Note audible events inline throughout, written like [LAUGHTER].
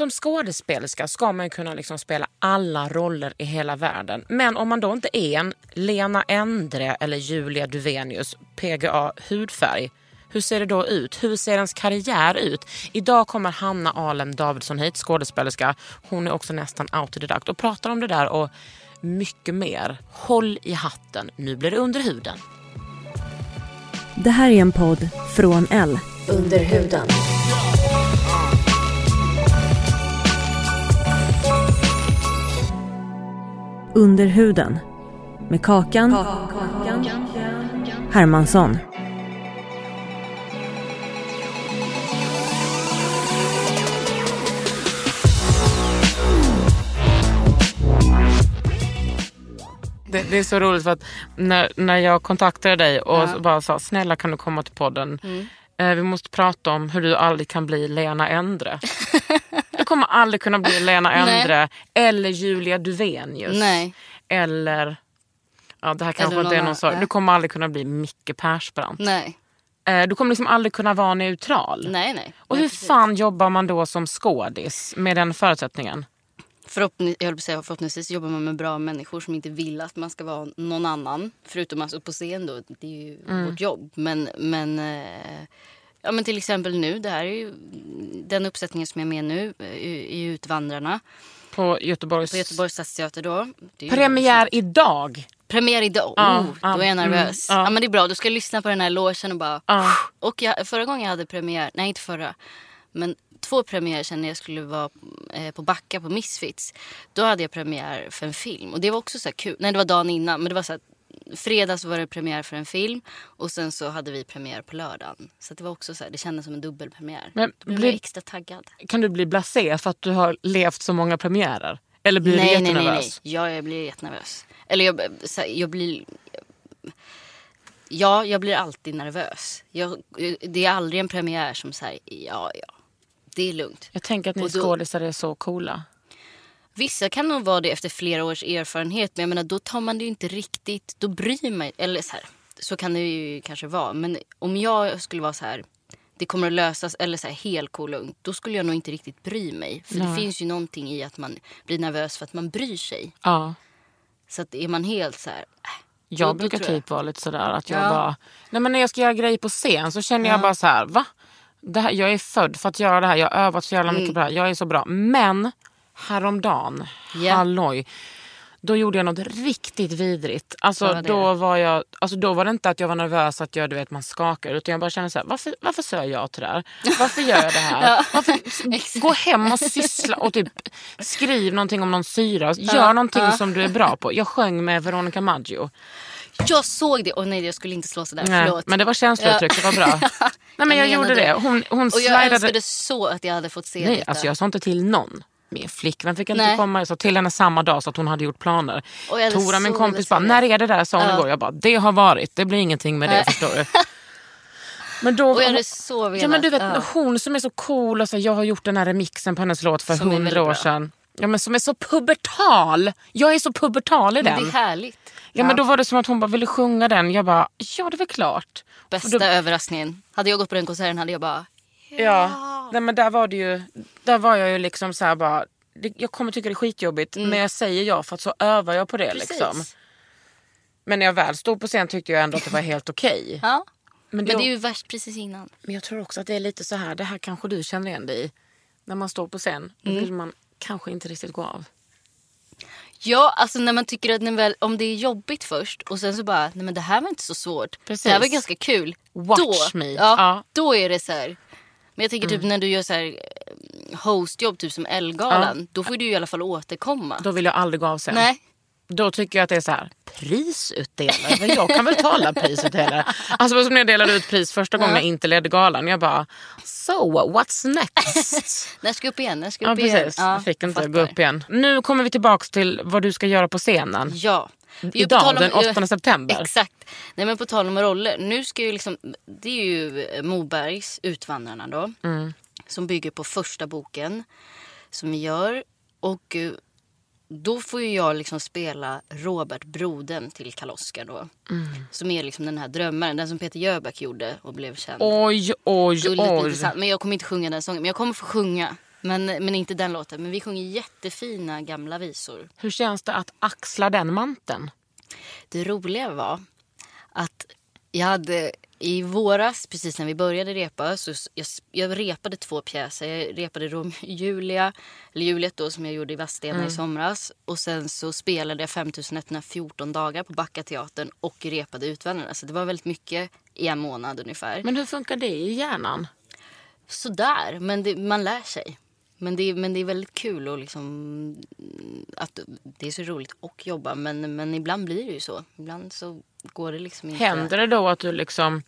Som skådespelerska ska man kunna liksom spela alla roller i hela världen. Men om man då inte är en Lena Endre eller Julia Duvenius, PGA hudfärg, hur ser det då ut? Hur ser ens karriär ut? Idag kommer Hanna Alem Davidsson hit, skådespelerska. Hon är också nästan autodidakt och pratar om det där och mycket mer. Håll i hatten, nu blir det under huden. Det här är en podd från L. Under huden. Under huden. Med Kakan, Hermansson. Det, det är så roligt för att när, när jag kontaktade dig och Ja. bara sa snälla kan du komma till podden. Eh, vi måste prata om hur du aldrig kan bli Lena Endre. [LAUGHS] du kommer aldrig kunna bli Lena Nej. Endre eller Julia Duvenius. Nej. Eller, ja det här kanske Eller inte är någon sak. Du kommer aldrig kunna bli Micke Persbrandt. Nej. Eh, du kommer liksom aldrig kunna vara neutral. Nej, nej. Och nej, hur precis. fan jobbar man då som skådis med den förutsättningen? Förhoppning, jag på säga, förhoppningsvis jobbar man med bra människor som inte vill att man ska vara någon annan. Förutom alltså på scen då, det är ju Mm. vårt jobb. Men, men, eh, ja, men till exempel nu, det här är ju den uppsättningen som jag är med nu eh, i, Utvandrarna På Göteborgs... på Göteborgs stadsteater då. Det är ju- Premiär idag. Premiär idag. Oh, ja, då är jag nervös. mm, ja. men det är bra, då ska lyssna på den här logen och bara... Och jag, förra gången jag hade premiär, nej inte förra, men två premiärer sen när jag skulle vara eh, på Backa på Misfits. Då hade jag premiär för en film och det var också så kul. Nej det var dagen innan men det var så här, fredags var det premiär för en film och sen så hade vi premiär på lördagen. Så det var också så här, det kändes som en dubbelpremiär. Men Då blev blir- jag extra taggad. Kan du bli blasé för att du har levt så många premiärer? Eller blir du nej, nej, nej, nej. jättenervös? Ja, jag blir jättenervös. Eller jag, här, jag blir... Ja, jag blir alltid nervös. Jag, det är aldrig en premiär som säger ja, ja. Det är lugnt. Jag tänker att ni skådisar är så coola. Vissa kan nog vara det efter flera års erfarenhet. Men jag menar, då tar man det ju inte riktigt... Då bryr man Eller så här, så kan det ju kanske vara. Men om jag skulle vara så här... Det kommer att lösas, eller så här helt cool lugnt. Då skulle jag nog inte riktigt bry mig. För det Nej. finns ju någonting i att man blir nervös för att man bryr sig. Ja. Så att är man helt så här... Äh, Jag brukar tror jag- typ vara lite sådär att jag Ja. bara... Nej men när jag ska göra grejer på scen så känner jag bara så här, va? Det här, jag är född för att göra det här. Jag har övat så jävla mycket på det här. Jag är så bra. Men häromdagen, Ja. halloj. Då gjorde jag något riktigt vidrigt. Alltså, var då, var jag, alltså, då var det inte att jag var nervös att jag, du vet, man skakar. Utan jag bara kände så här, varför, varför sa jag till det här? Varför gör jag det här? [LAUGHS] varför, [LAUGHS] gå hem och syssla och typ skriv någonting om någon syra. Gör någonting som du är bra på. Jag sjöng med Veronica Maggio. Jag såg det! Åh nej, jag skulle inte slå sådär. Nej, Förlåt. men det var känslouttryck, det var bra. Nej men [LAUGHS] jag, Jag gjorde det. Hon, hon och jag slidade... önskade så att jag hade fått se Nej, detta. alltså jag sa inte till någon. Min flickvän fick inte Nej. komma. Jag sa till henne samma dag så att hon hade gjort planer. Hade Tora, min kompis, bara, när är det där? sa hon Ja. igår. Jag bara, det har varit. Det blir ingenting med det, förstår du. [LAUGHS] Men då, Och jag hade så velat. ja, men du vet, Ja. hon som är så cool och så, jag har gjort den här remixen på hennes låt för hundra år sedan. Ja, men som är så pubertal. Jag är så pubertal i Men den. det är härligt. Ja, men då var det som att hon bara ville sjunga den. Jag bara, ja det väl klart. Bästa då- överraskningen. Hade jag gått på den konserten hade jag bara... Ja, nej, men där var det ju, där var jag ju liksom så här bara, det, jag kommer tycka det är skitjobbigt men jag säger ja för att så övar jag på det Mm. Precis. liksom. Men när jag väl stod på scen tyckte jag ändå att det var helt okej. [LAUGHS] Ja. Men, Men det, det är ju värst precis innan. men jag tror också att det är lite så här, det här kanske du känner igen dig i. när man står på scen, då vill man kanske inte riktigt gå av. Ja, alltså när man tycker att väl, om det är jobbigt först och sen så bara, nej men det här var inte så svårt. Precis. Det här var ganska kul. Watch då, me. Ja, Ja. Mm. Då är det så här. Men jag tänker typ när du gör så här eh, hostjobb, typ som Ellegalan. Då får du ju i alla fall återkomma. Då vill jag aldrig gå av scen. Nej. Då tycker jag att det är så här, prisutdelare? Jag kan väl tala prisutdelare? Alltså som när jag delade ut pris första gången jag inte ledde galan. Jag bara, so what's next? [LAUGHS] När ska jag upp igen? När ska jag ja upp igen? precis, jag fick inte fattar. gå upp igen. Nu kommer vi tillbaka till vad du ska göra på scenen. Ja. Idag, om- den 8 september. Exakt. Nej men på tal om roller. Nu ska ju liksom, det är ju eh, Mobergs Utvandrarna då. Mm. Som bygger på första boken. Som vi gör. Och eh, då får ju jag liksom spela Robert, brodern till Karl-Oskar då. Mm. Som är liksom den här drömmaren, den som Peter Jöback gjorde och blev känd. Oj, oj, oj. intressant. Men jag kommer inte sjunga den sången. Men jag kommer få sjunga. Men, men inte den låten. Men vi sjunger jättefina gamla visor. Hur känns det att axla den manteln? Det roliga var att jag hade i våras, precis när vi började repa, så jag, jag repade två pjäser. Jag repade och Julia, eller Juliet då som jag gjorde i Vadstena i somras. Och sen så spelade jag 5114 dagar på Backateatern och repade Utvandrarna. Så det var väldigt mycket i en månad ungefär. Men hur funkar det i hjärnan? Sådär, men det, man lär sig. Men det, är- men det är väldigt kul och liksom, att det är så roligt att jobba. Men, men ibland blir det ju så. Ibland så går det liksom inte. Händer det då att du liksom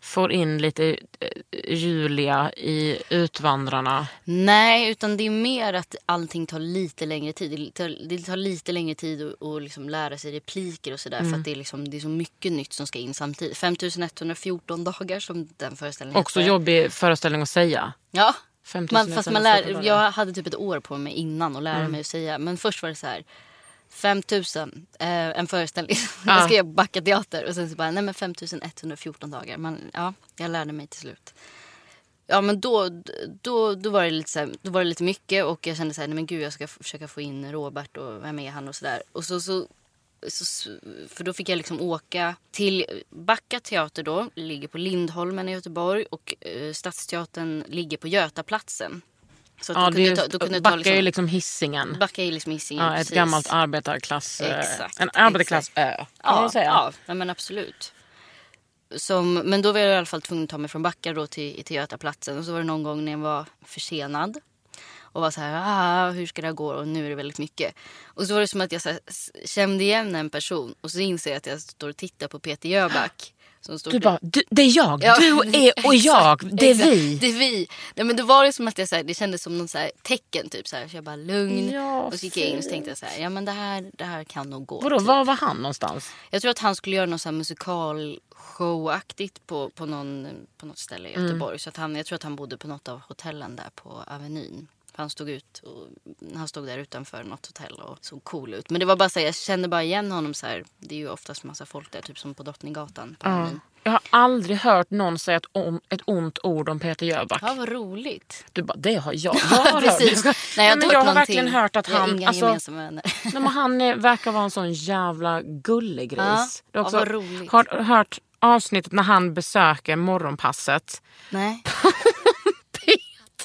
får in lite eh, Julia i Utvandrarna? Nej, utan det är mer att allting tar lite längre tid. Det tar, det tar lite längre tid att, att liksom lära sig repliker och sådär. För att det är, liksom, det är så mycket nytt som ska in samtidigt. 5114 dagar som den föreställningen Också heter. jobbig föreställning att säga. Ja, 5114 man, fast man lär, jag hade typ ett år på mig innan att lära Mm. mig att säga. Men först var det så här. 5000, eh, en föreställning. [LAUGHS] Ja. jag skrev Backa teater och sen så bara, nej men 5114 dagar. Men ja, jag lärde mig till slut. Ja men då, då, då, var det lite så här, då var det lite mycket och jag kände så här, nej men gud jag ska försöka få in Robert och vem är han och sådär. Och så, så, så, för då fick jag liksom åka till Backa teater då, ligger på Lindholmen i Göteborg och eh, Stadsteatern ligger på Götaplatsen. Så Ja, kunde ta, då kunde Backa ta liksom, är liksom hissingen. Backa är liksom Hisingen. Ja, ett precis. gammalt arbetarklass... eh, Exakt, en arbetarklassö kan Ja, man säga. ja, men absolut. Som, men då var jag i alla fall tvungen att ta mig från Backa då till, till Götaplatsen. Och så var det någon gång när jag var försenad. Och var så här, ah, hur ska det här gå? Och nu är det väldigt mycket. Och så var det som att jag här, kände igen en person. Och så inser jag att jag står och tittar på Peter Jöback. [GASPS] Som står Du bara, du, det är jag, Ja, du [LAUGHS] är och jag, exakt, det är exakt. vi. Det är vi. Nej, men då var det som att jag, så här, det kändes som någon så här, tecken. Typ, så, här, så jag bara lugn. Ja, och så gick jag in och så tänkte jag så här, ja men det här, det här kan nog gå. Vadå, typ. var var han någonstans? Jag tror att han skulle göra någon så här musikalshowaktigt på, på, någon, på något ställe i Mm. Göteborg. Så att han, jag tror att han bodde på något av hotellen där på Avenyn. Han stod, ut och, han stod där utanför något hotell och såg cool ut. Men det var bara så här, jag kände bara igen honom så här. Det är ju oftast massa folk där, typ som på Drottninggatan på Avenyn. Jag har aldrig hört någon säga ett, om, ett ont ord om Peter Jöback. Ja, vad roligt. Du bara, det har jag. [LAUGHS] Jag har Precis. hört. Nej, jag, har men inte jag har verkligen hört att har han... inga Alltså, gemensamma vänner. [LAUGHS] nej, han är, verkar vara en sån jävla gullig gris. Ja, Du har ja, också vad roligt. hört, hört avsnittet när han besöker morgonpasset. Nej. [LAUGHS]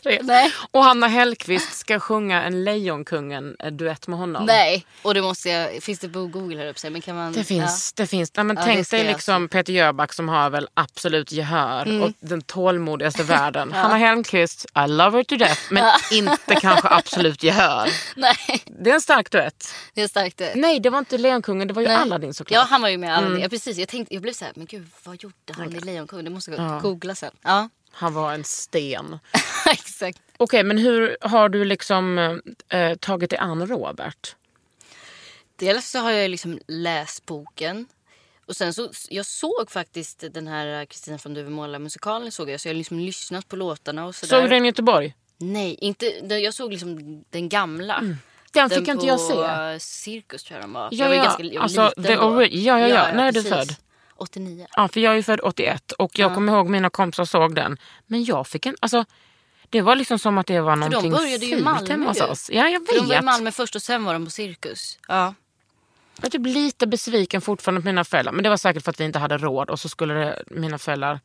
Tre. Nej. Och Hanna Hellquist ska sjunga en Lejonkungen-duett med honom. Nej. Och det måste jag, finns det på Google här uppe? Men kan man, Det finns. Det finns. Nej, men Ja, det tänk dig liksom Peter Jöback som har väl absolut gehör Mm. och den tålmodigaste världen. [LAUGHS] Hanna Hellquist, I love her to death, men inte kanske absolut gehör. [LAUGHS] Nej, Det är en stark duett. det är starkt det. Nej, det var inte Lejonkungen, det var ju Nej. Aladdin såklart. Ja, han var ju med i Aladdin. Ja, precis. Jag, tänkte, jag blev så här, men gud, vad gjorde han i Lejonkungen? Det måste jag Ja. googla sen. Ja, Han var en sten. [LAUGHS] exakt. Okej, men hur har du liksom eh, tagit dig an Robert? Dels så har jag liksom läst boken. Och sen så, jag såg faktiskt den här Kristina från Duvemåla musikalen såg jag. Så jag har liksom lyssnat på låtarna och sådär. Såg du den i Göteborg? Nej, inte, jag såg liksom den gamla. Den fick Den inte jag se. Cirkus tror jag den var. Ja, jag var ja. ganska jag var Alltså, liten the då. ori- ja, ja, ja. När är du född? 89. Ja, för jag är ju född 81 och jag kommer ihåg mina kompisar såg den. Men jag fick en... Alltså, det var liksom som att det var de någonting började ju i fult Malmö hemma hos ju. oss. Ja, jag För de var i vet. Malmö först och sen var de på Cirkus. Ja. Jag är typ lite besviken fortfarande på mina föräldrar. Men det var säkert för att vi inte hade råd och så skulle det, mina föräldrar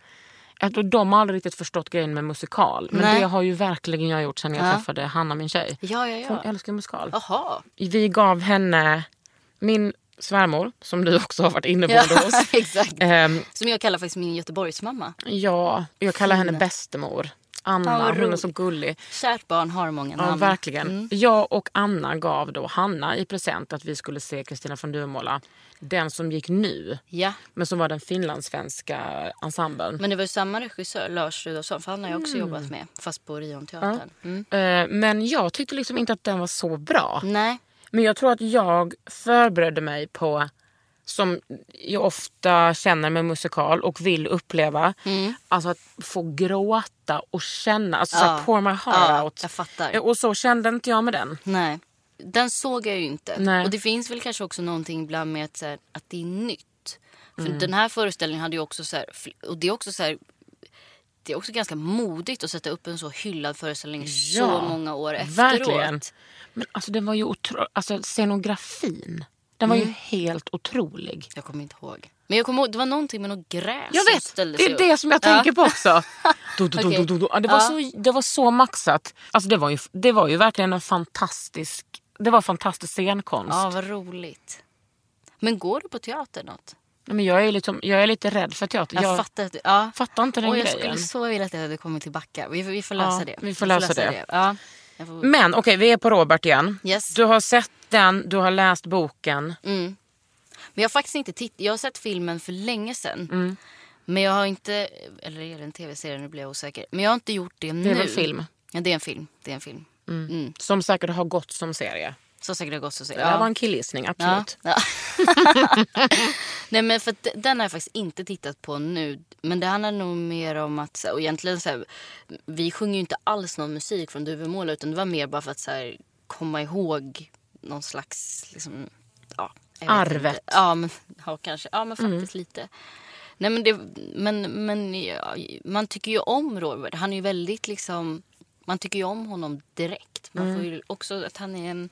Att de har aldrig riktigt förstått grejen med musikal. Men Nej. det har ju verkligen jag gjort sen jag Ja. träffade Hanna, min tjej. Ja, ja, Hon ja. älskar musikal. Jaha. Vi gav henne min svärmor, som du också har varit inne på Ja, hos. [LAUGHS] exakt. Ehm, Som jag kallar faktiskt min Göteborgsmamma. ja, jag kallar henne bästemor. Anna, Ja, hon är så gullig. Kärt barn har många Ja, namn. verkligen. Jag och Anna gav då Hanna i present att vi skulle se Kristina från Duvemåla. Den som gick nu, Ja, men som var den finlandssvenska ensemblen. men det var ju samma regissör, Lars Rudolfsson, för han har jag också Mm. jobbat med. Fast på Orionteatern. Mm. Eh, Men jag tyckte liksom inte att den var så bra. Nej, Men jag tror att jag förberedde mig på, som jag ofta känner med musikal och vill uppleva, alltså att få gråta och känna, alltså så här, Mm. Ja. pour my heart Ja, out. jag fattar. Och så kände inte jag med den. nej. Den såg jag ju inte. Nej. Och det finns väl kanske också någonting ibland med att, så här, att det är nytt. För Mm. den här föreställningen hade ju också så här, och det är också så här, det är också ganska modigt att sätta upp en så hyllad föreställning så Ja, många år efteråt. Verkligen. Men alltså den var ju otro... alltså scenografin. Den var Mm. ju helt otrolig. Jag kommer inte ihåg. Men jag kommer ihåg, det var någonting med något gräs Jag vet, det är det som jag Ja. tänker på också. [LAUGHS] Du, du, du, Det, var Ja. så, det var så maxat. Alltså det, var ju, det var ju verkligen en fantastisk, det var fantastisk scenkonst. Ja, vad roligt. Men går du på teater något? Men jag, är liksom, jag är lite rädd för teater. Jag, Jag, fattar ja. fattar inte den Och jag grejen. skulle så vilja att jag hade kommit till Backa. Vi, får- vi får lösa Ja, det. vi får lösa det. Ja. Får... Men okej, vi är på Robert igen. Yes. Du har sett den, du har läst boken. Mm. Men jag har faktiskt inte tittat. Jag har sett filmen för länge sedan. Mm. Men jag har inte, eller är det en tv-serie? Nu blir jag osäker. Men jag har inte gjort det nu. Det är väl film? Ja, det är en film. Det är en film. Mm. Som säkert har gått som serie. Så säkert har gått så att säga. Det här var en killgissning, Ja. absolut. Ja. [LAUGHS] Nej men för den har jag faktiskt inte tittat på nu. Men det handlar nog mer om att, och egentligen så här, vi sjunger ju inte alls någon musik från Duvemåla utan det var mer bara för att så här, komma ihåg någon slags, liksom, ja. Arvet. Mm. Inte. Ja men, ja, kanske, ja men faktiskt lite. Nej men, det, men, men ja, man tycker ju om Robert. Han är ju väldigt liksom, man tycker ju om honom direkt. Man får Mm. ju också att han är en,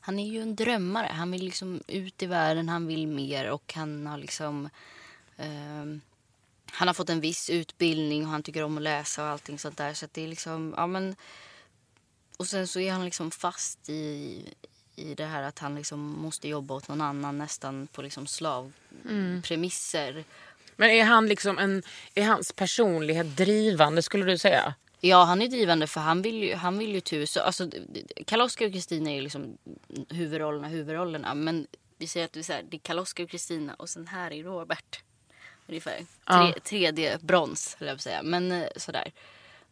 han är ju en drömmare. Han vill liksom ut i världen, han vill mer och han har liksom Eh, han har fått en viss utbildning och han tycker om att läsa och allting sånt där. Så att det är liksom, ja men och sen så är han liksom fast i, i det här att han liksom måste jobba åt någon annan nästan på liksom slavpremisser. Mm. Men är han liksom en, är hans personlighet drivande skulle du säga? Ja, han är drivande för han vill ju, han vill ju till USA. Alltså, Karl-Oskar och Kristina är ju liksom huvudrollerna, huvudrollerna. Men vi säger att det är, så här, det är Karl-Oskar och Kristina och sen här är Robert. Ungefär. Ja. Tre, tredje brons, höll jag på att säga. Men eh, sådär.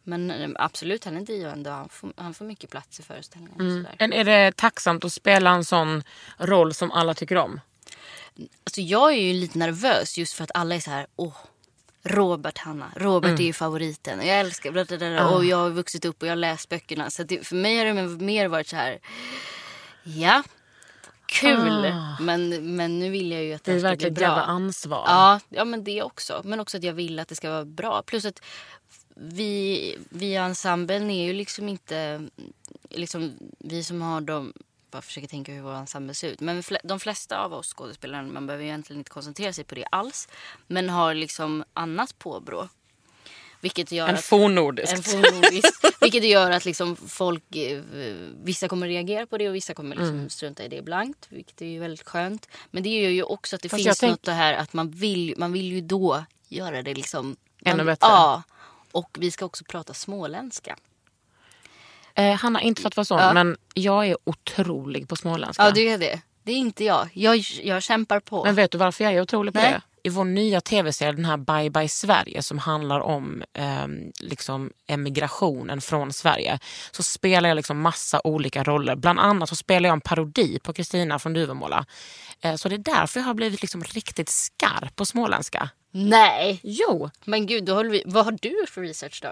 Men eh, absolut, han är drivande och han får, han får mycket plats i föreställningen. och Sådär. Är det tacksamt att spela en sån roll som alla tycker om? Alltså jag är ju lite nervös just för att alla är så här, åh, Robert Hanna, Robert är ju favoriten och jag älskar bla, bla, bla, och jag har vuxit upp och jag har läst böckerna. Så det, för mig har det mer varit så här, ja, kul, men, men nu vill jag ju att Det det, är ska bli verkligen ett bra. jävla ansvar. Ja, ja, men det också. Men också att jag vill att det ska vara bra. Plus att vi, vi i ensemblen är ju liksom inte... Liksom, vi som har dem... Bara försöker tänka hur vår ensemble ser ut. Men de flesta av oss skådespelare, man behöver ju egentligen inte koncentrera sig på det alls. Men har liksom annat påbrå. Vilket gör En fornnordisk. En fornnordisk. [LAUGHS] Vilket gör att liksom folk, eh, vissa kommer reagera på det och vissa kommer liksom Mm. strunta i det blankt. Vilket är ju väldigt skönt. Men det gör ju också att det Fast finns tänk- något det här att man vill, man vill ju då göra det liksom. Ännu bättre. Ja. Och vi ska också prata småländska. Eh, Hanna, inte för att vara sån, Ja. men jag är otrolig på småländska. Ja, du är det. Det är inte jag. Jag, jag kämpar på. Men vet du varför jag är otrolig på Nej. det? I vår nya tv-serie, den här Bye Bye Sverige som handlar om ehm, liksom emigrationen från Sverige, så spelar jag liksom massa olika roller. Bland annat så spelar jag en parodi på Kristina från Duvemåla. Eh, så det är därför jag har blivit liksom riktigt skarp på småländska. Nej! Jo! Men gud, då håller vi, vad har du för research då?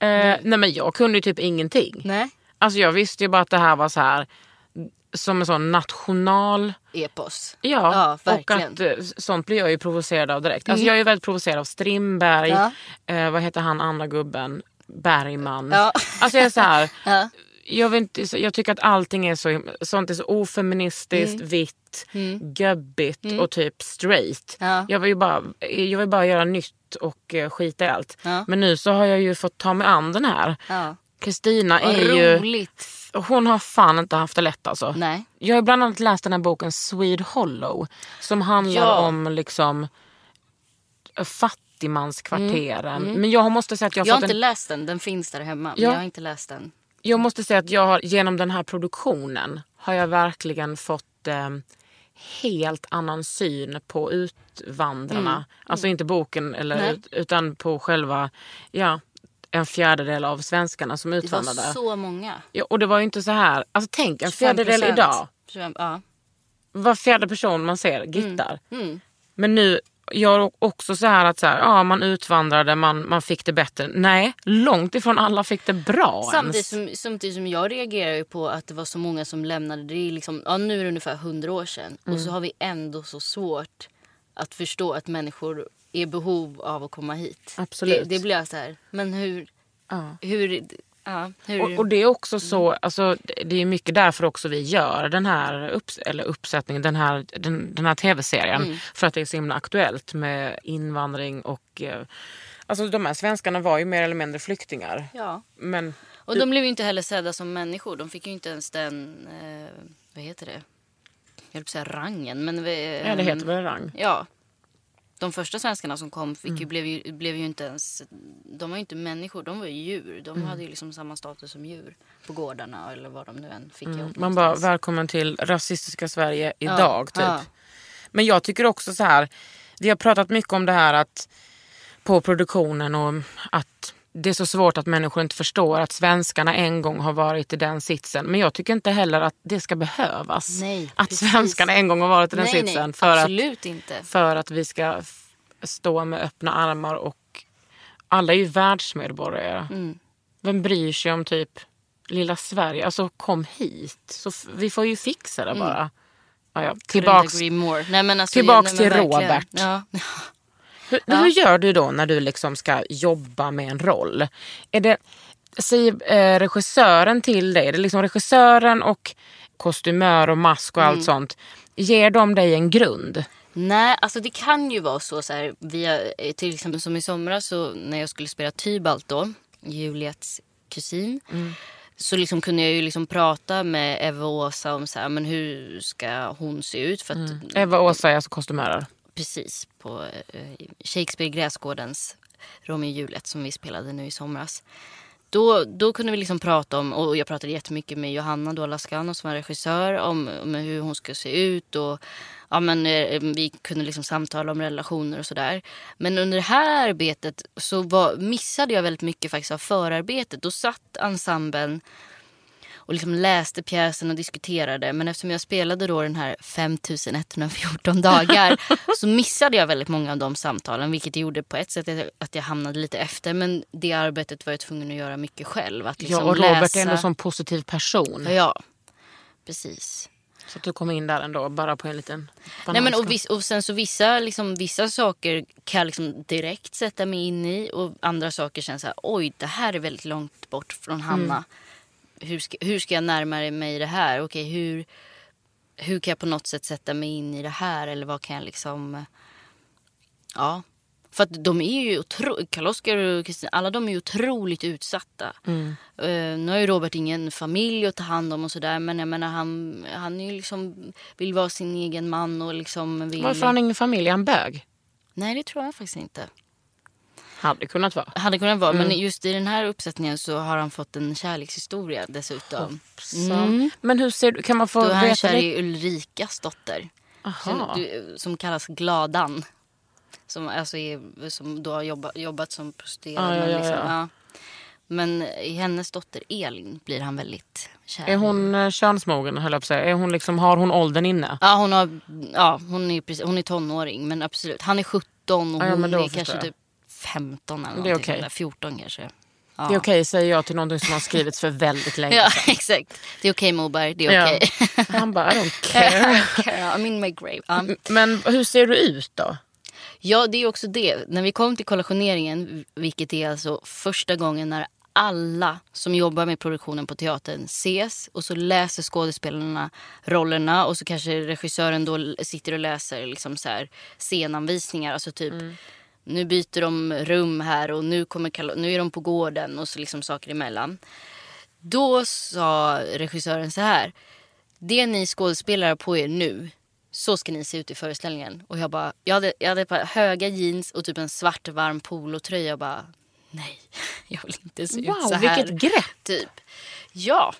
Eh, nej men jag kunde ju typ ingenting. Nej. Alltså jag visste ju bara att det här var så här som en sån national... Epos. Ja, Ja, och verkligen. att eh, sånt blir jag ju provocerad av direkt. Alltså jag är ju väldigt provocerad av Strindberg, Ja. eh, vad heter han andra gubben, Bergman. Ja. Alltså jag är så här, [LAUGHS] Ja. Jag, vet inte, jag tycker att allting är så, sånt är så ofeministiskt, Mm. vitt, gubbigt och typ straight. Ja. Jag, vill ju bara, jag vill bara göra nytt och eh, skita i allt. Ja. Men nu så har jag ju fått ta mig an den här. Ja. Kristina Vad är ju... roligt. Hon har fan inte haft det lätt alltså. Nej. Jag har bland annat läst den här boken Swede Hollow. Som handlar Ja. om liksom fattigmanskvarteren. Men jag måste säga att jag har Jag har inte en läst den, den finns där hemma. Men Ja. jag har inte läst den. Jag måste säga att jag har, genom den här produktionen har jag verkligen fått eh, helt annan syn på utvandrarna. Alltså inte boken eller, ut- utan på själva ja, en fjärdedel av svenskarna som Det var utvandrade. så många. Ja, och det var ju inte så här, alltså tänk en 25%. fjärdedel idag. 25, ja. Var fjärde person man ser gittar. Mm. Men nu, jag också så här att så här, ja, man utvandrade, man, man fick det bättre. Nej, långt ifrån alla fick det bra Samtidigt ens. som, samtidigt som jag reagerar på att det var så många som lämnade. Det är liksom, ja, nu är det ungefär 100 år sedan. Och Mm. så har vi ändå så svårt att förstå att människor är i behov av att komma hit. Absolut. Det, det blir jag så här, men hur... Ja. hur, ja, Och, och det är också så, alltså, det- är mycket därför också vi gör den här, upps, eller uppsättningen, den här, den, den här tv-serien. För att det är så himla aktuellt med invandring och... Eh, alltså de här svenskarna var ju mer eller mindre flyktingar. ja. Men Och de blev ju inte heller sedda som människor. De fick ju inte ens den, eh, vad heter det? Jag höll på att säga rangen. Men, vi, ja, det heter väl rang. Ja. De första svenskarna som kom fick Mm. ju, blev, ju, blev ju inte ens... De var ju inte människor, de var ju djur. De Mm. hade ju liksom samma status som djur på gårdarna eller vad de nu än fick ihop Man bara, välkommen till rasistiska Sverige idag. typ. ja. Men jag tycker också så här, vi har pratat mycket om det här att på produktionen och att det är så svårt att människor inte förstår att svenskarna en gång har varit i den sitsen. Men jag tycker inte heller att det ska behövas. Nej, att precis. svenskarna en gång har varit i den nej, sitsen. nej, för, att, absolut inte. för att vi ska stå med öppna armar och alla är ju världsmedborgare. Mm. Vem bryr sig om typ lilla Sverige? Alltså kom hit. Så vi får ju fixa det bara. Ja, ja. Couldn't Tillbaks. Nej, alltså, tillbaks till verkligen. Robert. Ja. [LAUGHS] Hur, hur gör du då när du liksom ska jobba med en roll? Är det, säger eh, regissören till dig, är det liksom regissören och kostymör och mask och Mm. allt sånt. Ger de dig en grund? Nej, alltså det kan ju vara så, så här, via, eh, till exempel som i somras så när jag skulle spela Tybalt då, Juliets kusin. Så liksom kunde jag ju liksom prata med Eva och Åsa om så här, men hur ska hon se ut. För att, Eva och Åsa är alltså kostymörer. Precis, på eh, Shakespeare Gräsgårdens Romeo och Juliet som vi spelade nu i somras. Då, då kunde vi liksom prata om, och jag pratade jättemycket med Johanna då Lascano som var regissör om, om hur hon skulle se ut och ja, men, eh, vi kunde liksom samtala om relationer och sådär. Men under det här arbetet så var, missade jag väldigt mycket faktiskt av förarbetet. Då satt ensemblen och liksom läste pjäsen och diskuterade. Men eftersom jag spelade då den här 5114 [LAUGHS] dagar så missade jag väldigt många av de samtalen. Vilket gjorde på ett sätt att jag hamnade lite efter. Men det arbetet var jag tvungen att göra mycket själv. Att liksom ja, och Robert läsa. är ändå en sån positiv person. Ja, precis. Så att du kom in där ändå, bara på en liten Nej, men och, viss, och sen så vissa, liksom, vissa saker kan jag liksom direkt sätta mig in i. Och andra saker känns så här, oj det här är väldigt långt bort från Hanna. Hur, ska, hur ska jag närma mig det här? Okej, hur, hur kan jag på något sätt sätta mig in i det här? Eller vad kan jag liksom... Ja. För att de är ju otroligt, Karl-Oskar och Kristina, alla de är ju otroligt utsatta. Eh, nu har ju Robert ingen familj att ta hand om och sådär. Men jag menar han, han är ju liksom, vill vara sin egen man och liksom vill... Varför har han ingen familj? Är han bög? Nej det tror jag faktiskt inte. Hade kunnat vara. Hade kunnat vara, Mm. men just i den här uppsättningen så har han fått en kärlekshistoria dessutom. Så. Men hur ser du, kan man få Då är han veta kär i Ulrikas dotter. Som, du, som kallas Gladan. Som, alltså är, som då har jobbat, jobbat som prostituerad. Ja, ja, men, ja, liksom, ja. ja. men i hennes dotter Elin blir han väldigt kär Är hon eh, könsmogen höll jag på att säga. Är hon liksom, har hon åldern inne? Ja, hon, har, ja hon, är, precis- hon är tonåring. Men absolut. Han är 17 och Ja, ja, hon då är kanske jag. typ 15 eller någonting sånt där. 14 kanske. Ja. Det är okej säger jag till någonting som har skrivits för väldigt länge Ja, [LAUGHS] exakt. Det är okej Moberg, det är Ja. okej. [LAUGHS] Han bara, [LAUGHS] I don't care. I'm in my grave. Ja. Men hur ser du ut då? ja, det är också det. När vi kom till kollationeringen, vilket är alltså första gången när alla som jobbar med produktionen på teatern ses och så läser skådespelarna rollerna och så kanske regissören då sitter och läser liksom så här scenanvisningar. Alltså typ nu byter de rum här och nu, kommer, nu är de på gården och så liksom saker emellan. Då sa regissören så här. Det ni skådespelare på er nu, så ska ni se ut i föreställningen. Och jag bara, jag hade, jag hade par höga jeans och typ en svart varm polotröja. Jag bara, nej, [LAUGHS] jag vill inte se ut så Wow, här. vilket grepp! Typ. Ja.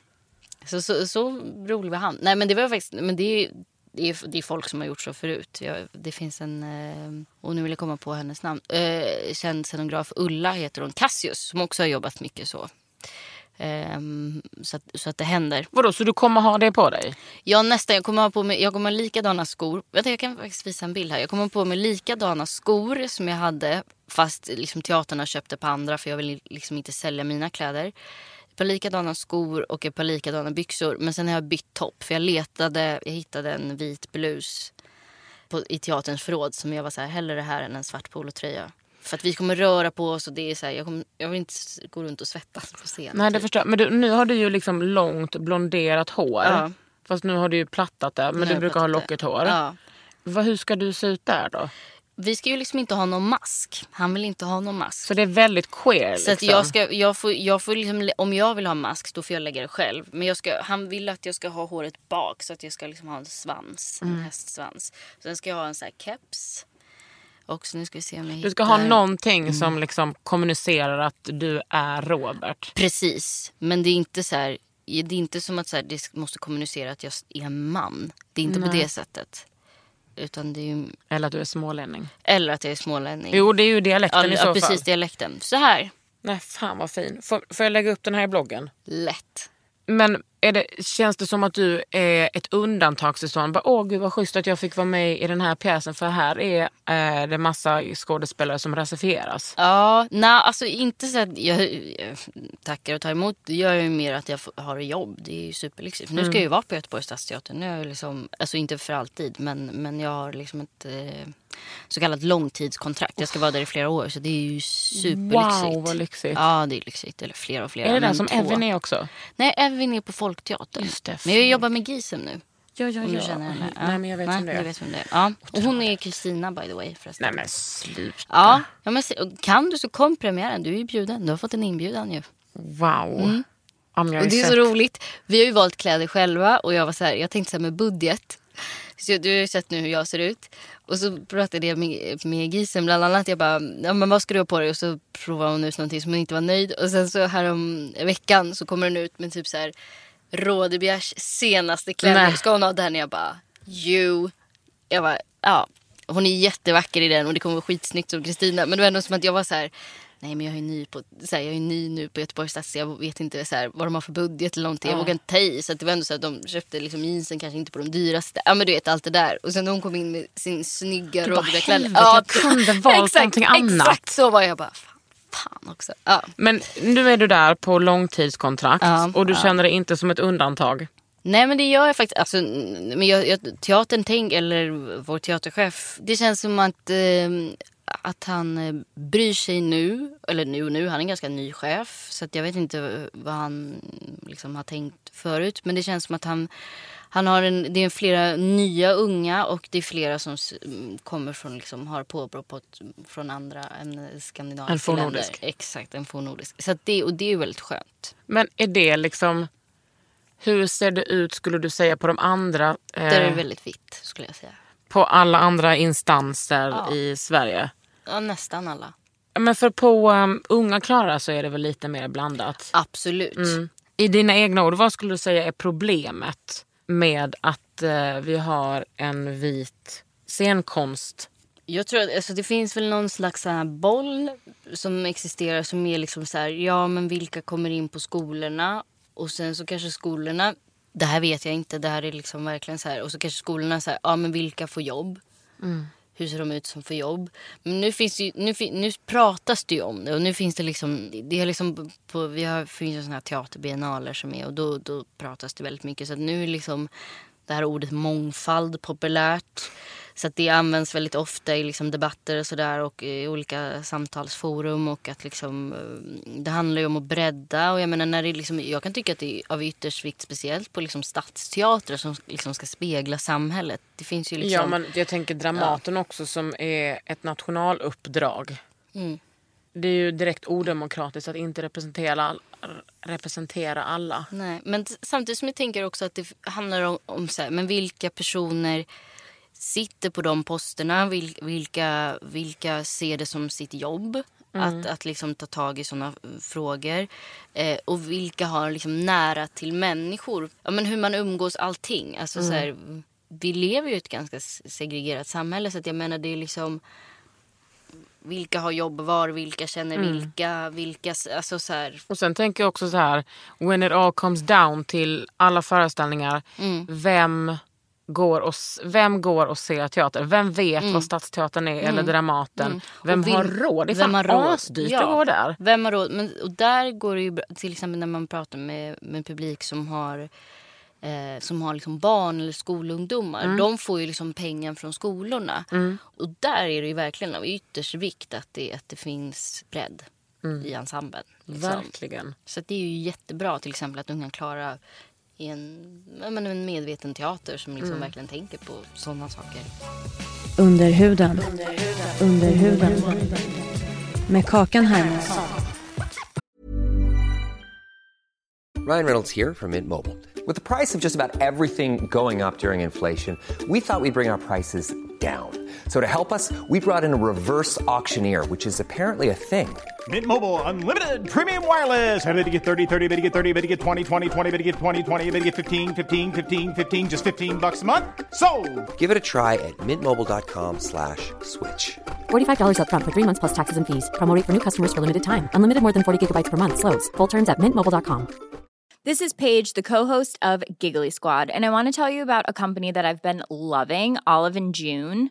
Så, så, så rolig var han. Nej men det var faktiskt, men det det är, det är folk som har gjort så förut. Jag, det finns en, eh, och nu vill jag komma på hennes namn. Eh, känd scenograf Ulla heter hon, Cassius, som också har jobbat mycket så. Ehm, så, att, så att det händer. Vadå, så du kommer ha det på dig? Ja nästan, jag kommer ha på mig, jag kommer ha likadana skor. Vänta, jag kan faktiskt visa en bild här. Jag kommer ha på mig likadana skor som jag hade fast liksom teaterna köpte på andra för jag vill liksom inte sälja mina kläder. Ett par likadana skor och ett par likadana byxor. Men sen har jag bytt topp för jag letade, jag hittade en vit blus på, i teaterns förråd som jag var så här, hellre det här än en svart polotröja. För att vi kommer röra på oss och det är så här, jag, kommer, jag vill inte gå runt och svettas på scen. Nej, det typ. förstår. Men du, nu har du ju liksom långt blonderat hår. Ja. Fast nu har du ju plattat det. Men Nu du brukar ha plattat det. lockigt hår. Ja. Vad, hur ska du se ut där då? Vi ska ju liksom inte ha någon mask. Han vill inte ha någon mask. Så det är väldigt queer. Så att liksom. jag ska, jag får, jag får liksom, om jag vill ha mask då får jag lägga det själv. Men jag ska, han vill att jag ska ha håret bak så att jag ska liksom ha en svans, Mm. en hästsvans. Sen ska jag ha en sån här keps. Och så nu ska vi se om jag hittar. Du ska ha någonting Mm. som liksom kommunicerar att du är Robert. Precis, men det är inte så här. Det är inte som att så här, det måste kommunicera att jag är en man. Det är inte på det sättet. Utan det är ju, Eller att du är smålänning. eller att jag är smålänning. Jo, det är ju dialekten ja, i så ja, fall. precis dialekten. Så här, Nej, fan vad fin. Får, får jag lägga upp den här i bloggen? lätt. Men det, känns det som att du är ett undantagstillstånd? Bara, Åh gud vad schysst att jag fick vara med i den här pjäsen för här är eh, det massa skådespelare som rasifieras. Ja, nej, alltså inte så att jag, jag tackar och tar emot. Det gör ju mer att jag har jobb. Det är ju superlyxigt. Nu ska jag ju vara på Göteborgs stadsteater. Nu är jag liksom, alltså inte för alltid, men, men jag har liksom ett eh, så kallat långtidskontrakt. Jag ska vara där i flera år, så det är ju superlyxigt. Wow vad lyxigt. Ja, det är lyxigt. Eller flera och flera. är det där som två. Evin är också? Nej, Evin är på Folkteatern. Just det, men jag jobbar med Gisem nu. Ja, ja, Om du känner henne. Nej men jag vet Nej, vem det är. vet vem det är. Ja. Och hon är Kristina by the way förresten. Nej men sluta. Ja, ja men kan du så kom premiären. Du är ju bjuden. Du har fått en inbjudan ju. Wow. Ja, men jag Mm. Och det är sett- så roligt. Vi har ju valt kläder själva och jag var så här, jag tänkte så här med budget. Så du har ju sett nu hur jag ser ut. Och så pratade jag med, med Gisem bland annat. Jag bara, ja, men vad ska du ha på dig? Och så provade hon ut någonting som hon inte var nöjd. Och sen så här om veckan så kommer den ut med typ så här Rådebjärs senaste. Nej. Ska hon ha den? Jag bara, you. Jag bara, ja. Hon är jättevacker i den och det kommer vara skitsnyggt som Kristina. Men det var ändå som att jag var så här, nej men jag är ny, på, så här, jag är ny nu på Göteborgs stads. Jag vet inte så här, vad de har för budget eller någonting. Jag vågar inte ta i. Så det var ändå så att de köpte liksom jeansen kanske inte på de dyraste. Ja men du vet allt det där. Och sen när hon kom in med sin snygga rådebjärklänning. helvete, jag kunde [LAUGHS] valt exakt, någonting annat. Exakt så var jag bara, fan, också. Ja. Men nu är du där på långtidskontrakt Ja, och du ja. känner dig inte som ett undantag. Nej men det gör jag faktiskt. Alltså, men jag, jag, teatern tänk, eller vår teaterchef. Det känns som att, eh, att han eh, bryr sig nu. Eller nu och nu, han är en ganska ny chef. Så jag vet inte vad han liksom har tänkt förut. Men det känns som att han, han har en, det är flera nya unga och det är flera som mm, kommer från, liksom, har påbrå på från andra än En skandinaviska länder. Exakt, en fornnordisk. Så det, och det är väldigt skönt. Men är det liksom... Hur ser det ut skulle du säga på de andra... Eh, Där är det väldigt vitt skulle jag säga. på alla andra instanser Ja. i Sverige? Ja, nästan alla. Men för på um, Unga Klara så är det väl lite mer blandat? Absolut. Mm. I dina egna ord, vad skulle du säga är problemet med att eh, vi har en vit scenkonst? Jag tror att alltså, det finns väl någon slags här boll som existerar som är liksom så här, ja men vilka kommer in på skolorna? Och sen så kanske skolorna, det här vet jag inte, det här är liksom verkligen så här. Och så kanske skolorna så här, ja men vilka får jobb? Hur ser de ut som får jobb? Men nu, finns det ju, nu, nu pratas det ju om det och nu finns det liksom, det är liksom på, vi har, finns ju sådana här teaterbiennaler som är och då, då pratas det väldigt mycket. Så att nu är liksom det här ordet mångfald populärt. Så att det används väldigt ofta i liksom debatter och sådär och i olika samtalsforum och att liksom eh, det handlar ju om att bredda och jag menar när det liksom, jag kan tycka att det är av ytterst vikt speciellt på liksom stadsteatrar som liksom ska spegla samhället. Det finns ju liksom... Ja men jag tänker Dramaten också som är ett nationaluppdrag. Mm. Det är ju direkt odemokratiskt att inte representera, representera alla. Nej, men samtidigt som jag tänker också att det handlar om, om så här, men vilka personer sitter på de posterna, vil, vilka, vilka ser det som sitt jobb att, att liksom ta tag i sådana frågor. Eh, och vilka har liksom nära till människor. Ja, men hur man umgås, allting. Alltså, så här, vi lever ju i ett ganska segregerat samhälle så att jag menar det är liksom vilka har jobb var, vilka känner vilka, vilka, s- alltså så här, Och sen tänker jag också så här, when it all comes down till alla föreställningar, Mm. vem går och, vem går och ser teater? Vem vet vad Stadsteatern är eller Dramaten? Vem Mm. Och vil- har råd? Det är vem fan asdyrt Ja. att gå där. Vem har råd? Men, och där går det ju bra, till exempel när man pratar med, med publik som har eh, som har liksom barn eller skolungdomar. Mm. De får ju liksom pengar från skolorna. Och där är det ju verkligen av ytterst vikt att det, att det finns bredd i ensemblen. Liksom. Mm. Verkligen. Så det är ju jättebra till exempel att Unga Klara är en, men en medveten teater som liksom Mm. verkligen tänker på sådana saker. Under huden. Under huden. Med Kakan Hermansson. Ryan Reynolds here from Mint Mobile. With the price of just about everything going up during inflation, we thought we'd bring our prices down. So to help us, we brought in a reverse auctioneer, which is apparently a thing. Mint Mobile unlimited premium wireless. Ready to get 30, 30, bit to get 30, bit to get 20, 20, 20, bit to get 20, 20, bit to get 15, 15, 15, 15 just 15 bucks a month. So, Give it a try at mintmobile.com slash switch. $45 upfront for three months plus taxes and fees. Promo rate for new customers for limited time. Unlimited more than 40 gigabytes per month. Slows. Full terms at mintmobile.com. This is Paige, the co-host of Giggly Squad, and I want to tell you about a company that I've been loving, Olive and June.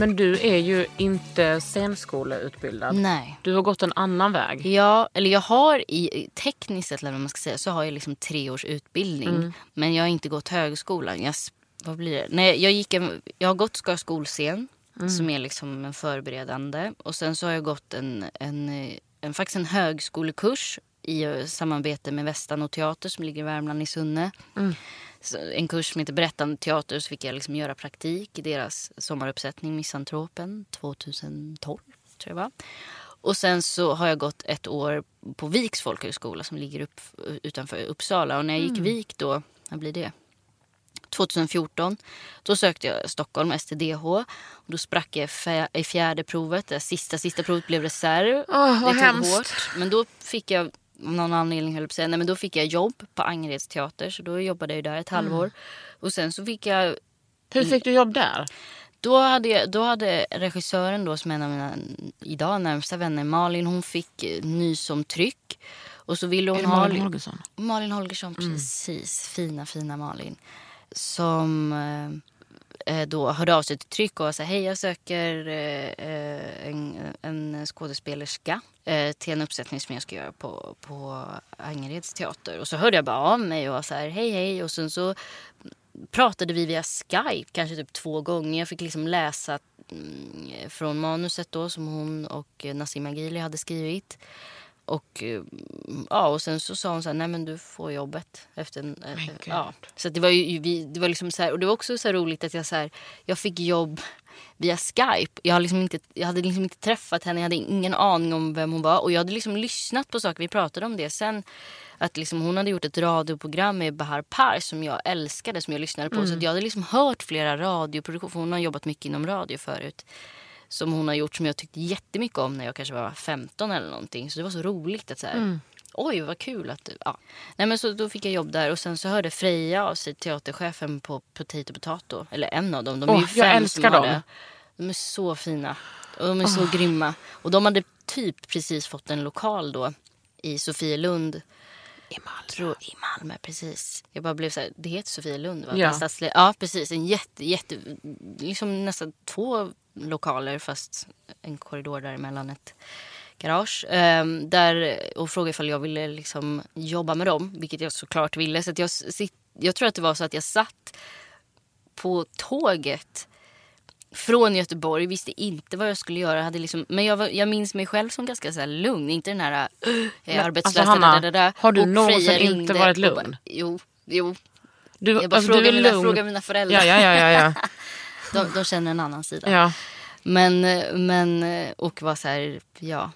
Men du är ju inte scenskoleutbildad. Nej. Du har gått en annan väg. Ja, eller jag har i tekniskt sett, eller vad man ska säga, så har jag liksom tre års utbildning. Men jag har inte gått högskolan. Jag, vad blir det? Nej, jag, gick en, jag har gått Skara skolscen, som är liksom en förberedande. Och sen så har jag gått en, en, eh, en, faktiskt en högskolekurs i samarbete med Västanå teater som ligger i Värmland i Sunne. Så en kurs som heter Berättande teater så fick jag liksom göra praktik i deras sommaruppsättning Misantropen 2012 tror jag var. Och sen så har jag gått ett år på Viks folkhögskola som ligger upp, utanför Uppsala. Och när jag gick Vik då, när blir det? 2014. Då sökte jag Stockholm, STDH. Och då sprack jag i fjärde provet. Det sista, sista provet blev reserv. Vad det tog hemskt. hårt. Men då fick jag, av någon anledning höll jag på att säga, nej men då fick jag jobb på Angereds teater. Så då jobbade jag där ett halvår. Och sen så fick jag Hur fick du jobb där? då hade, jag, då hade regissören då som är en av mina idag närmsta vänner, Malin, hon fick eh, nys om tryck. Och så ville hon ha... Malin Holgersson? Malin Holgersson, Mm. precis. Fina, fina Malin. Som eh, Eh, då hörde av sig till tryck och sa hej jag söker eh, eh, en, en skådespelerska eh, till en uppsättning som jag ska göra på, på Angereds teater. Och så hörde jag bara av mig och var så här hej hej och sen så pratade vi via Skype kanske typ två gånger. Jag fick liksom läsa mm, från manuset då som hon och Nassim Agili hade skrivit. Och, eh, ja, och sen så sa hon så här, nej men du får jobbet. Efter en, eh, gud. ja. Så det var ju, vi, det var liksom så här, och det var också så roligt att jag, så här, jag fick jobb via Skype. Jag, har liksom inte, jag hade liksom inte träffat henne, jag hade ingen aning om vem hon var. Och jag hade liksom lyssnat på saker, vi pratade om det sen. Att liksom hon hade gjort ett radioprogram med Bahar Par som jag älskade, som jag lyssnade på. Så att jag hade liksom hört flera radioproduktioner, för hon har jobbat mycket inom radio förut. Som hon har gjort som jag tyckte jättemycket om när jag kanske var 15 eller någonting. Så det var så roligt att så här, oj vad kul att du, ja. Nej men så då fick jag jobb där och sen så hörde Freja av sig, teaterchefen på Potato Potato. Eller en av dem, de är Åh, ju jag fem älskar som har dem. det. De är så fina. Och de är så grymma. Och de hade typ precis fått en lokal då i Sofielund. I Malmö. I Malmö, precis. Jag bara blev så här, det heter Sofielund va? Ja. Ja, precis. En jätte, jätte, liksom nästan två lokaler fast en korridor däremellan ett garage. Ehm, där, och frågade ifall jag ville liksom jobba med dem, vilket jag såklart ville. Så jag, jag tror att det var så att jag satt på tåget från Göteborg, visste inte vad jag skulle göra. Hade liksom, men jag, var, jag minns mig själv som ganska så lugn, inte den här uh, jag är Men, arbetslös. alltså, Hanna, da, da, da. har du någonsin inte varit lugn? Bara, jo, jo. Du, Jag bara alltså, frågar, mina, lugn. frågar mina föräldrar. Ja, ja, ja, ja, ja. [LAUGHS] De, de känner en annan sida. ja. Men, men, och var så här, ja,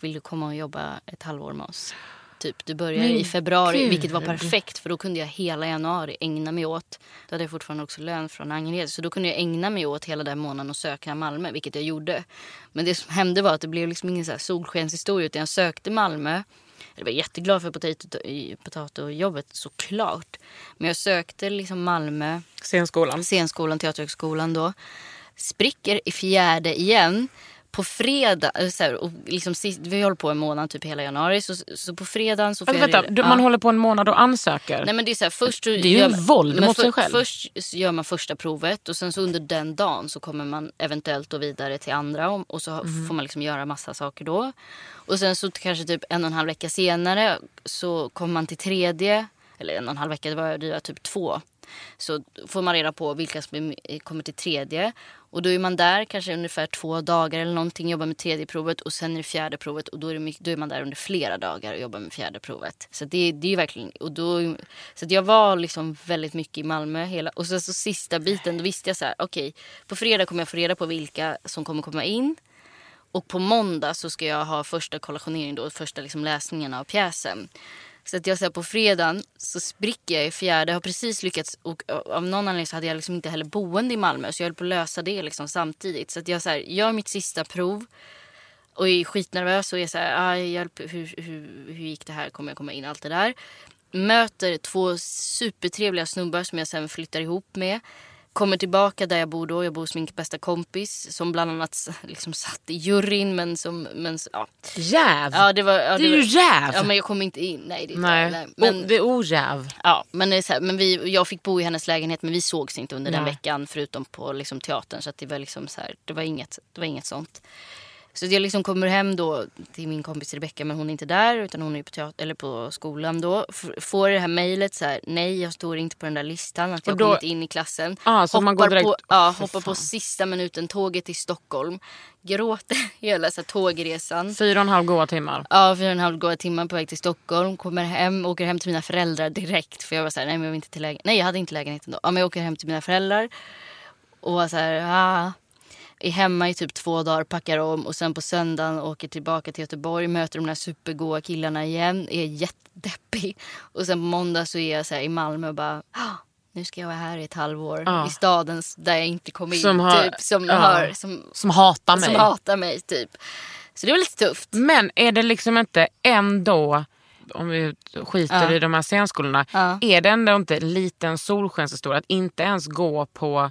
vill, du komma och jobba ett halvår med oss? Typ, du börjar i februari, gud. vilket var perfekt för då kunde jag hela januari ägna mig åt, då hade jag fortfarande också lön från Angered, så då kunde jag ägna mig åt hela den månaden och söka Malmö, vilket jag gjorde. Men det som hände var att det blev liksom ingen så här solskenshistoria utan jag sökte Malmö. Jag var jätteglad för potato- potato-jobbet såklart. Men jag sökte liksom Malmö Scenskolan. scenskolan, Teaterhögskolan då. Spricker i fjärde igen. På fredag, så här, och liksom sist, vi håller på en månad, typ hela januari. Så, så på fredagen så får Alltså, jag... vänta, du, man håller på en månad och ansöker. Nej men det är så här, först Det är ju gör en våld mot sig själv. Först gör man första provet och sen så under den dagen så kommer man eventuellt då vidare till andra och, och så Mhm. får man liksom göra massa saker då. Och sen så kanske typ en och en halv vecka senare så kommer man till tredje, eller en och en halv vecka, det var, det var typ två. Så får man reda på vilka som kommer till tredje. Och då är man där kanske ungefär två dagar eller någonting, jobbar med tredje provet och sen är det fjärde provet och då är, det mycket, då är man där under flera dagar och jobbar med fjärde provet. Så det, det är verkligen, och då, så att jag var liksom väldigt mycket i Malmö hela, och sen så sista biten då visste jag så här, okej på fredag kommer jag få reda på vilka som kommer komma in. Och på måndag så ska jag ha första kollationering då, första liksom läsningen av pjäsen. Så att jag så här, på fredagen så spricker jag i fjärde. Jag har precis lyckats och av någon anledning så hade jag liksom inte heller boende i Malmö. Så jag höll på att lösa det liksom samtidigt. Så att jag så här, gör mitt sista prov och är skitnervös och är så här, ah, hjälp, hur, hur, hur gick det här? Kommer jag komma in? Allt det där. Möter två supertrevliga snubbar som jag sen flyttar ihop med. Kommer tillbaka där jag bor då. Jag bor hos min bästa kompis som bland annat liksom satt i juryn men som, men, ja. Jäv! Ja, det var, ja, det är var, ju jäv! Ja, men jag kom inte in. Nej, det är Nej, nej. men... Det är ojäv. ja, men, det så här, men vi, jag fick bo i hennes lägenhet men vi sågs inte under den Nej. veckan förutom på liksom, teatern. Så att det var liksom så här, det var inget, det var inget sånt. Så jag liksom kommer hem då till min kompis Rebecka men hon är inte där utan hon är på, teater, eller på skolan då. F- får det här mejlet så här, nej jag står inte på den där listan att jag då- kommit in i klassen. Ah, så man går direkt- på, ja, hoppar på sista minuten tåget till Stockholm. Gråter [LAUGHS] hela så här, tågresan. Fyra och en halv goa timmar. Ja, fyra och en halv goda timmar på väg till Stockholm. Kommer hem, åker hem till mina föräldrar direkt. För jag var så här, nej men jag vill inte till lägenheten. Nej jag hade inte lägenheten då. Ja, men jag åker hem till mina föräldrar. Och var så här, ah. Är hemma i typ två dagar, packar om och sen på söndagen åker tillbaka till Göteborg. Möter de där supergoa killarna igen. Är jättedeppig. Och sen på måndag så är jag så i Malmö och bara, ah, nu ska jag vara här i ett halvår. Ja. I staden där jag inte kom in. Som har- typ, som, ja. har, som, Som hatar mig. som hatar mig typ. Så det var lite tufft. Men är det liksom inte ändå, om vi skiter Ja. i de här scenskolorna, är det ändå inte lite en solskenshistoria att inte ens gå på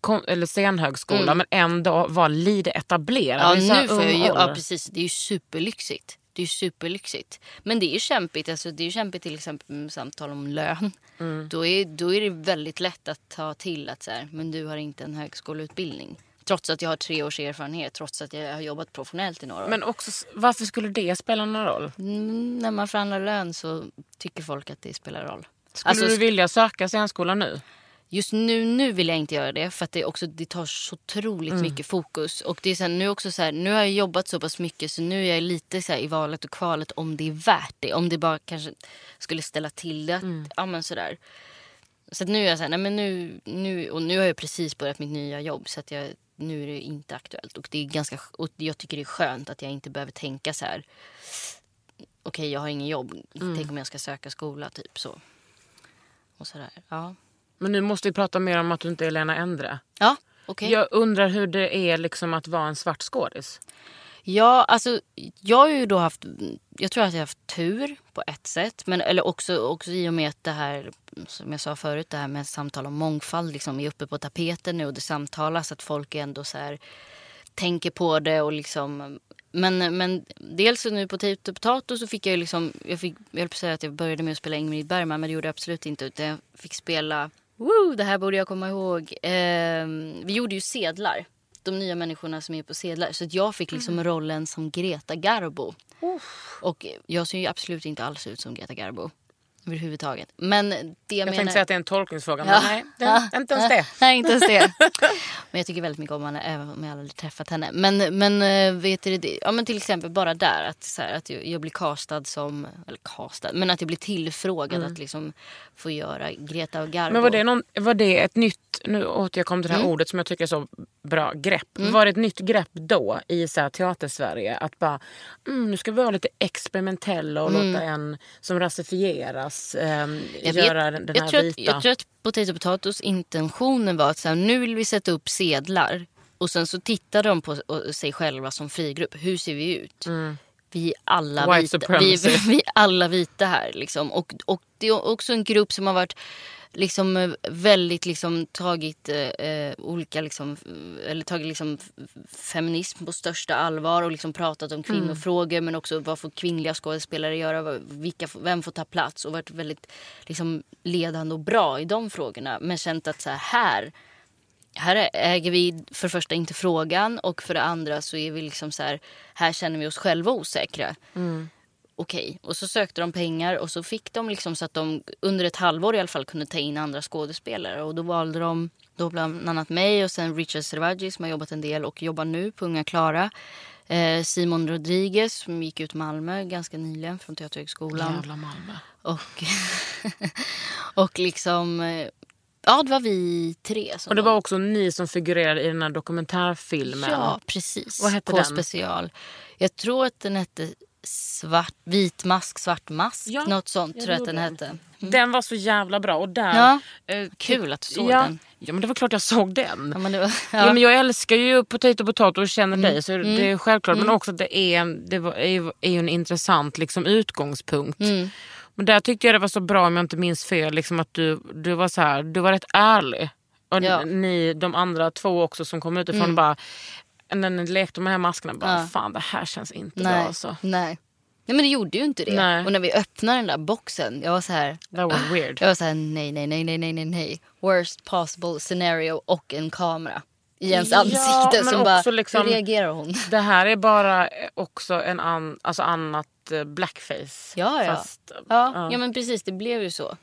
kon- eller scenhögskola men ändå vara lite etablerad Mm. Ja, nu får jag ja precis. Det är ju superlyxigt. Det är superlyxigt. Men det är kämpigt. Alltså, det är ju kämpigt till exempel med samtal om lön. Mm. Då, är, då är det väldigt lätt att ta till att så här, men du har inte en högskoleutbildning. Trots att jag har tre års erfarenhet, trots att jag har jobbat professionellt i några år. Men också, varför skulle det spela någon roll? Mm, när man förhandlar lön så tycker folk att det spelar roll. Skulle Alltså, du vilja söka scenskola nu? Just nu, nu vill jag inte göra det för att det, också, det tar så otroligt Mm. mycket fokus. Och det är så här, nu, också så här, nu har jag jobbat så pass mycket så nu är jag lite så här, i valet och kvalet om det är värt det. Om det bara kanske skulle ställa till det. Mm. Ja, men. Så att nu är jag så här, nej men nu, nu, och nu har jag precis börjat mitt nya jobb så att jag, nu är det inte aktuellt. Och, det är ganska, och jag tycker det är skönt att jag inte behöver tänka så här okej jag har ingen jobb. Tänk om jag ska söka skola typ så. Och sådär. Ja, Men nu måste vi prata mer om att du inte är Lena Endre. ja okej. Jag undrar hur det är liksom att vara en svart skådis. Ja, alltså jag har ju då haft, jag tror att jag har haft tur på ett sätt. Men, eller också, också i och med att det här, som jag sa förut, det här med samtal om mångfald liksom är uppe på tapeten nu och det samtalas att folk ändå så här tänker på det och liksom men, men dels nu på Potato Potato så fick jag ju liksom, jag fick, jag höll på att säga att jag började med att spela Ingrid Bergman men det gjorde jag absolut inte utan jag fick spela, woo, det här borde jag komma ihåg. Ehm, vi gjorde ju sedlar, de nya människorna som är på sedlar. Så att jag fick liksom rollen som Greta Garbo. Och jag ser ju absolut inte alls ut som Greta Garbo. Överhuvudtaget. Men det jag, Jag menar... tänkte säga att det är en tolkningsfråga, men Ja. nej, det, Ja. inte ens det. [LAUGHS] Nej, inte ens det. [LAUGHS] men jag tycker väldigt mycket om henne, även om jag aldrig träffat henne. Men, men eh, vet du? Ja, men till exempel bara där, att, så här, att jag, blir castad som, eller castad, men att jag blir tillfrågad att liksom få göra Greta Garbo. Mm. Men var det, någon, var det ett nytt, nu återkommer till det här Mm. ordet som jag tycker är så bra, grepp. Var det ett nytt grepp då i så här, teatersverige? Att bara, mm, nu ska vi vara lite experimentella och låta en som rasifieras ehm, Mm. Jag vet- göra den, den jag här tror vita. Att, jag tror att Potato Potatoes intentionen var att så här, nu vill vi sätta upp sedlar. Och sen så tittar de på sig själva som frigrupp. Hur ser vi ut? Vi är alla Mm. White vita. Vi, vi, [LAUGHS] vi är alla vita här. Liksom. Och, och det är också en grupp som har varit liksom eh, väldigt liksom tagit eh, eh, olika liksom eller tagit liksom feminism på största allvar och liksom pratat om kvinnofrågor men också vad får kvinnliga skådespelare göra, vilka, vem får ta plats? Och varit väldigt liksom ledande och bra i de frågorna. Men känt att så här, här här äger vi för det första inte frågan och för det andra så är vi liksom så här, här känner vi oss själva osäkra. Okej, och så sökte de pengar och så fick de liksom så att de under ett halvår i alla fall kunde ta in andra skådespelare och då valde de då bland annat mig och sen Richard Servaggi som har jobbat en del och jobbar nu på Unga Klara. Eh, Simon Rodriguez som gick ut Malmö ganska nyligen från Teaterhögskolan. Jävla Malmö. Och, [LAUGHS] och liksom, eh, ja det var vi tre. Som Och det var också ni som figurerade i den här dokumentärfilmen. Ja, precis. Vad hette den? special. Jag tror att den hette svart, Vit mask, svart mask. Ja, något sånt tror jag att den hette. Den var så jävla bra. Och där, Ja, eh, kul att du såg ja, den. Ja, men det var klart jag såg den. Ja, men det var, Ja. ja. Mm. men jag älskar ju Potato Potato och känner dig så det är självklart. Men också att det är, det var, är, är ju en intressant liksom, utgångspunkt. Mm. Men där tyckte jag det var så bra om jag inte minns fel. Liksom, att du, du var så här, du var rätt ärlig. Och Ja. Mm. ni, de andra två också som kom utifrån bara när ni lekte med de här maskerna bara Ja. fan det här känns inte nej, bra alltså. nej. Nej men det gjorde ju inte det. Nej. Och när vi öppnade den där boxen, jag var så här. That was weird. Jag var så här, nej, nej, nej, nej, nej, nej, nej. Worst possible scenario och en kamera i ens Ja, ansikte. som bara, liksom- hur reagerar hon? Det här är bara också en an, alltså annat eh, blackface. Ja, ja. Fast, Ja, ja. men precis, det blev ju så.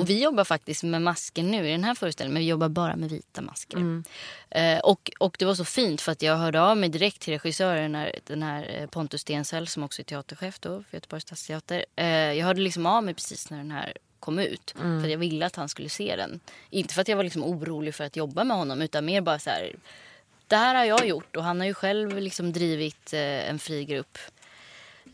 Och vi jobbar faktiskt med masker nu i den här föreställningen, men vi jobbar bara med vita masker. Eh, och, och det var så fint för att jag hörde av mig direkt till regissören, den här, den här eh, Pontus Stensäll som också är teaterchef då för Göteborgs stadsteater. Eh, jag hörde liksom av mig precis när den här kom ut. För jag ville att han skulle se den. Inte för att jag var liksom orolig för att jobba med honom utan mer bara så här. Det här har jag gjort och han har ju själv liksom drivit eh, en fri grupp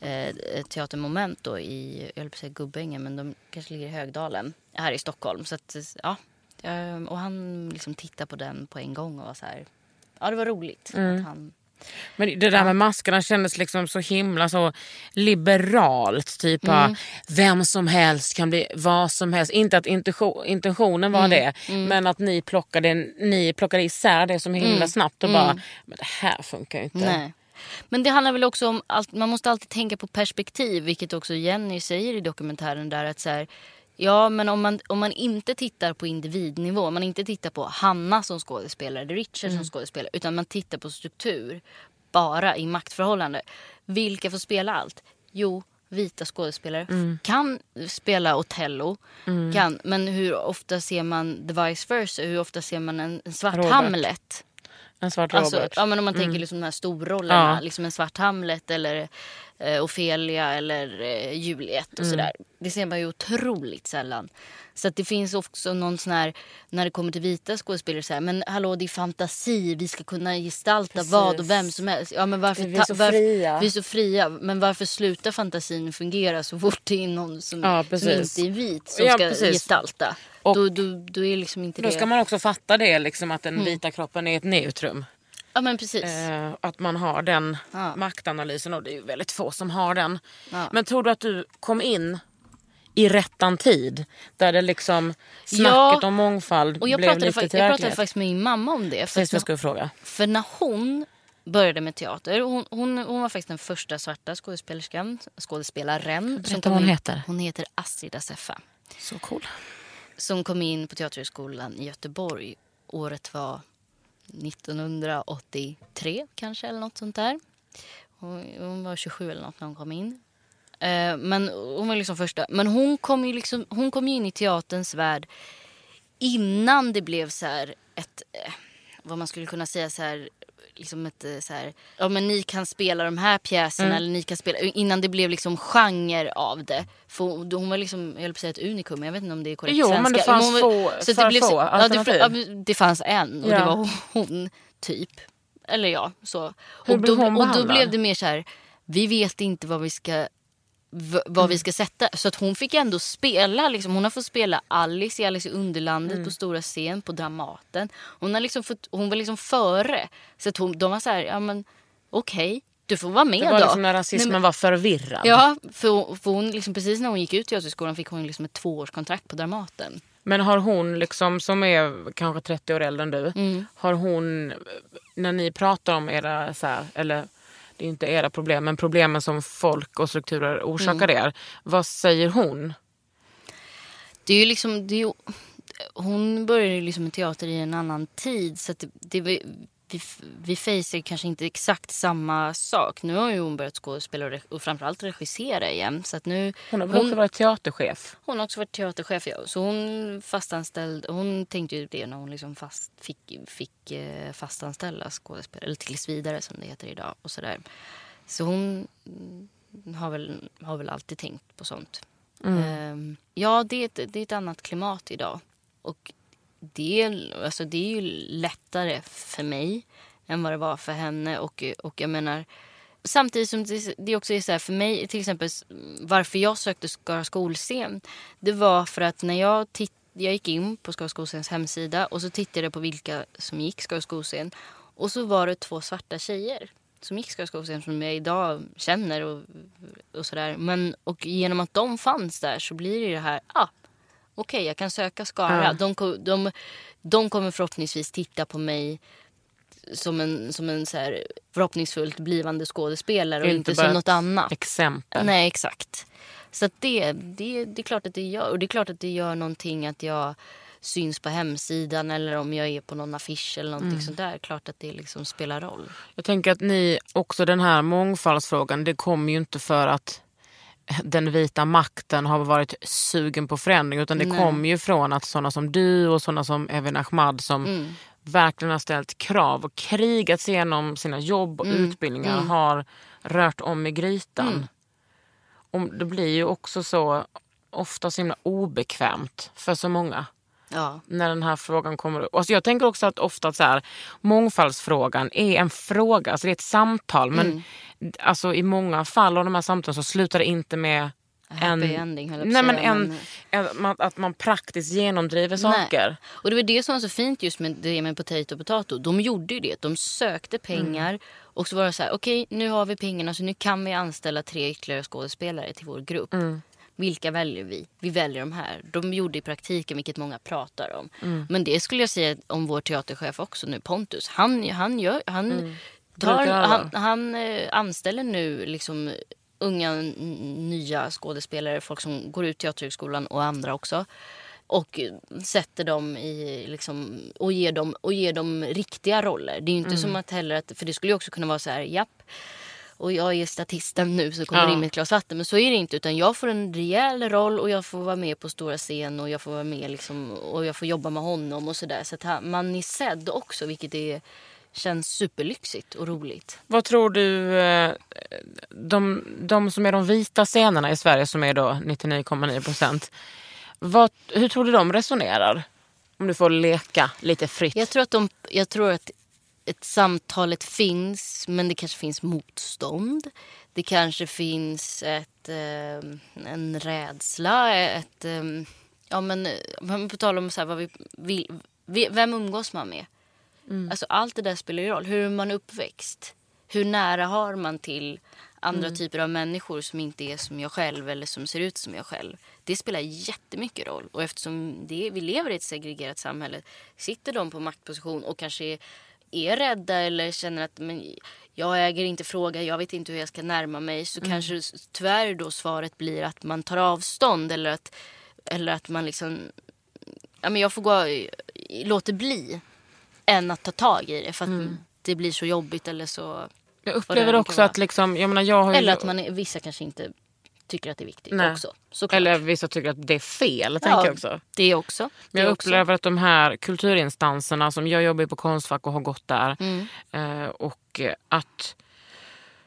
eh, teatermoment då i, jag höll på att säga Gubbängen, men de kanske ligger i Högdalen här i Stockholm. Så att, ja, eh, och han liksom tittade på den på en gång och var så här, ja det var roligt. Att han, Men det där med maskerna kändes liksom så himla så liberalt. Typ Mm. vem som helst kan bli vad som helst. Inte att intention, intentionen var Mm. det. Men att ni plockade, ni plockade isär det så himla snabbt och bara, men det här funkar ju inte. Mm. nej. Men det handlar väl också om, allt, man måste alltid tänka på perspektiv, vilket också Jenny säger i dokumentären där att så här, Ja, men om man, om man inte tittar på individnivå, om man inte tittar på Hanna som skådespelare, Richard som skådespelare, utan man tittar på struktur, bara i maktförhållande. Vilka får spela allt? Jo, vita skådespelare kan spela Othello, kan, men hur ofta ser man the vice versa? Hur ofta ser man en, en svart Robert. Hamlet? En svart Alltså, Robert. ja, men om man tänker liksom de här storrollerna, Ja. liksom en svart Hamlet eller eh, Ofelia eller eh, Juliet och sådär. Det ser man ju otroligt sällan. Så att det finns också någon sån här, när det kommer till vita skådespelare, så här, men hallå det är fantasi, vi ska kunna gestalta vad och vem som helst. Ja, men varför, Vi är så varför- fria. Vi är så fria, men varför slutar fantasin fungera så fort det är någon som, Ja, som precis. inte är vit som Ja, ska precis. gestalta? Och- då, då, då är liksom inte Då det... ska man också fatta det, liksom, att den vita kroppen är ett neutrum. Ja men precis. Eh, att man har den Ja. maktanalysen och det är ju väldigt få som har den. Ja. Men tror du att du kom in i rättan tid? Där det liksom snacket Ja. om mångfald Och jag blev pratade, lite till jag pratade faktiskt med min mamma om det. För, Precis vad jag skulle fråga. för när hon började med teater, hon, hon, hon var faktiskt den första svarta skådespelerskan, skådespelaren. Berätta som vad kom hon in- heter. Hon heter Astrid Assefa. Så cool. Som kom in på Teaterhögskolan i Göteborg. Året var 1983 kanske eller något sånt där. Hon, var 27 eller något när hon kom in. Eh, men hon var liksom första. Men hon kom ju liksom, hon kom ju in i teaterns värld innan det blev så här ett, eh, vad man skulle kunna säga så här, liksom ett eh, så här, ja men ni kan spela de här pjäserna Mm. eller ni kan spela, innan det blev liksom genre av det. För hon var liksom, jag höll på att säga ett unikum, men jag vet inte om det är korrekt Jo, svenska. men det fanns hon var- få- så för det blev få så, ja, det, alternativ. ja, men det fanns en och Ja. det var hon typ. Eller ja, så. Hur och, då, och då blev det mer så här, vi vet inte vad vi ska v- vad Mm. vi ska sätta. Så att hon fick ändå spela. Liksom. Hon har fått spela Alice i Alice i Underlandet Mm. på stora scen på Dramaten. Hon, har liksom fått, hon var liksom före. Så att hon, de var så här, ja men okej, du får vara med Det var då. liksom när rasismen men- var förvirrad. Ja, för, för hon, liksom, precis när hon gick ut teaterskolan fick hon liksom ett tvåårskontrakt på Dramaten. Men har hon liksom, som är kanske 30 år äldre än du, Mm. har hon, när ni pratar om era, så här, eller det är inte era problem, men problemen som folk och strukturer orsakar Mm. er. Vad säger hon? Det är ju liksom, det är ju, hon började ju liksom med teater i en annan tid. Så det, det, vi, vi, facear kanske inte exakt samma sak. Nu har ju hon börjat skådespela och, re- och framförallt regissera igen. Så att nu, Hon har väl också varit teaterchef? hon har också varit teaterchef. Ja. Så hon fastanställd. Hon tänkte ju det när hon liksom fast, fick, fick eh, fastanställa skådespelare. Eller tills vidare som det heter idag. Och så, där. så hon mm, har väl, har väl alltid tänkt på sånt. Ehm, ja, det är, ett, det är ett annat klimat idag. Och det är, alltså, det är ju lättare för mig än vad det var för henne. Och, och jag menar, samtidigt som det, det också är så här för mig, till exempel varför jag sökte Skara skolscen. Det var för att när jag titt, jag gick in på Skara skolscens hemsida och så tittade jag på vilka som gick Skara skolscen. Och så var det två svarta tjejer som gick Skara skolscen som jag idag känner och, och sådär. Men och genom att de fanns där så blir det ju det här, ah, okej jag kan söka Skara. De, de, de kommer förhoppningsvis titta på mig som en, som en så här, förhoppningsfullt blivande skådespelare och inte, bara som något annat. Exempel. Nej, exakt. Så det, det, det är klart att det gör. Och det är klart att det gör någonting att jag syns på hemsidan eller om jag är på någon affisch eller någonting sånt där. Klart att det liksom spelar roll. Jag tänker att ni, också den här mångfaldsfrågan, det kommer ju inte för att den vita makten har varit sugen på förändring utan det Nej. kommer ju från att sådana som du och sådana som Evin Ahmad som Mm. verkligen har ställt krav och krigat sig igenom sina jobb och Mm. utbildningar har rört om i grytan. Mm. Och det blir ju också så ofta så himla obekvämt för så många Ja. när den här frågan kommer upp. Alltså jag tänker också att ofta så här, mångfaldsfrågan är en fråga, alltså det är ett samtal. Men Mm. alltså, i många fall av de här samtalen så slutar det inte med Happy ending, nej, men säga, en, men- en, man- att man praktiskt genomdriver saker. Nej. Och det var det som var så fint just med det med Potato och Potato. De gjorde ju det. De sökte pengar. Mm. Och så var det så här, okej nu har vi pengarna så nu kan vi anställa tre ytterligare skådespelare till vår grupp. Mm. Vilka väljer vi? Vi väljer de här. De gjorde i praktiken, vilket många pratar om. Mm. Men det skulle jag säga om vår teaterchef också nu, Pontus. Han, han, gör, han, tar, Brukar alla. han, han eh, anställer nu liksom unga nya skådespelare, folk som går ut Teaterhögskolan och andra också. Och sätter dem i, liksom, och, ger dem, och ger dem riktiga roller. Det är inte som att heller att, för det skulle ju också kunna vara så här, japp. Och jag är statisten nu så kommer Ja. det in med ett glas vatten. Men så är det inte. Utan jag får en rejäl roll och jag får vara med på stora scen och jag får vara med liksom, och jag får jobba med honom och sådär. Så att han- man är sedd också vilket är känns superlyxigt och roligt. Vad tror du, eh, de, de som är de vita scenerna i Sverige som är då 99,9 procent. Hur tror du de resonerar? Om du får leka lite fritt. Jag tror att, de, jag tror att ett samtalet finns men det kanske finns motstånd. Det kanske finns ett, eh, en rädsla. Ett, eh, ja, men, på tal om så här, vad vi, vi, vem umgås man med? Mm. Alltså, allt det där spelar ju roll. Hur är man uppväxt? Hur nära har man till andra mm. typer av människor som inte är som jag själv eller som ser ut som jag själv? Det spelar jättemycket roll. Och eftersom det, vi lever i ett segregerat samhälle sitter de på maktposition och kanske är, rädda eller känner att men, jag äger inte fråga, jag vet inte hur jag ska närma mig så mm. kanske tyvärr då svaret blir att man tar avstånd eller att, eller att man liksom ja, men jag får gå, låter bli än att ta tag i det för att mm. det blir så jobbigt eller så. Jag upplever också att liksom, jag menar jag har Eller ju... att man, vissa kanske inte tycker att det är viktigt Nej. också. Såklart. Eller vissa tycker att det är fel. Ja, jag också. Det också. Men jag upplever att de här kulturinstanserna som jag jobbar på Konstfack och har gått där. Mm. Eh, och att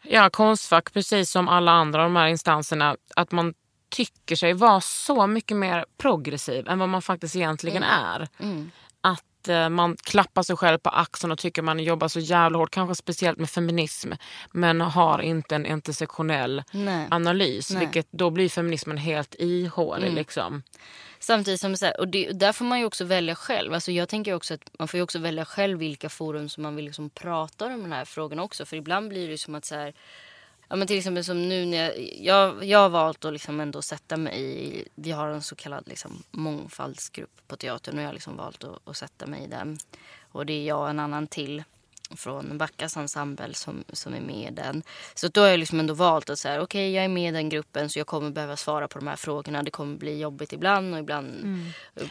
ja, Konstfack precis som alla andra de här instanserna att man tycker sig vara så mycket mer progressiv än vad man faktiskt egentligen mm. är. Mm. Att eh, man klappar sig själv på axeln och tycker man jobbar så jävla hårt, kanske speciellt med feminism, men har inte en intersektionell Nej. analys. Nej. Vilket då blir feminismen helt ihålig. Mm. Liksom. Samtidigt som och det, där får man ju också välja själv. Alltså jag tänker också att man får ju också välja själv vilka forum som man vill liksom prata om de här frågorna också. För ibland blir det ju som att så här, Ja, men till exempel som nu när jag, jag, jag har valt att liksom ändå sätta mig i, vi har en så kallad liksom mångfaldsgrupp på teatern och jag har liksom valt att, att sätta mig i den. Och det är jag och en annan till från Backas ensemble som, som är med i den. Så då har jag liksom ändå valt att säga okej okay, jag är med i den gruppen så jag kommer behöva svara på de här frågorna. Det kommer bli jobbigt ibland och ibland... Mm.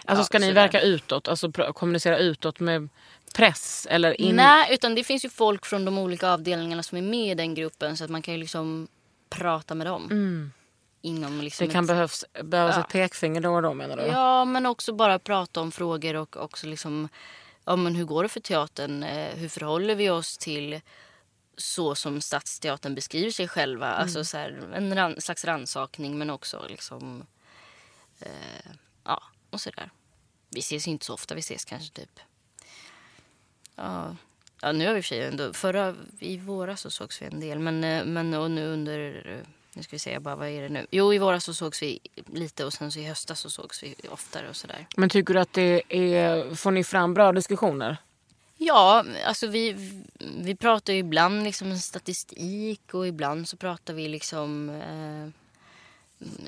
Alltså ska ni verka utåt, alltså kommunicera utåt med press? Eller in... Nej, utan det finns ju folk från de olika avdelningarna som är med i den gruppen så att man kan ju liksom prata med dem. Mm. Inom liksom det kan ett... behövas, behövas ja. ett pekfinger då och då menar du? Ja, men också bara prata om frågor och också liksom ja, men hur går det för teatern? Eh, hur förhåller vi oss till så som Stadsteatern beskriver sig själva? Mm. Alltså så här, en ran, slags ransakning men också liksom... Eh, ja, och sådär. Vi ses inte så ofta, vi ses kanske typ... Ja, ja nu har vi för sig ändå... Förra, i våras så sågs vi en del men, eh, men och nu under nu ska vi se, bara, vad är det nu? Jo, i våras så sågs vi lite och sen så i höstas så sågs vi oftare och sådär. Men tycker du att det är, får ni fram bra diskussioner? Ja, alltså vi, vi pratar ju ibland liksom statistik och ibland så pratar vi liksom eh,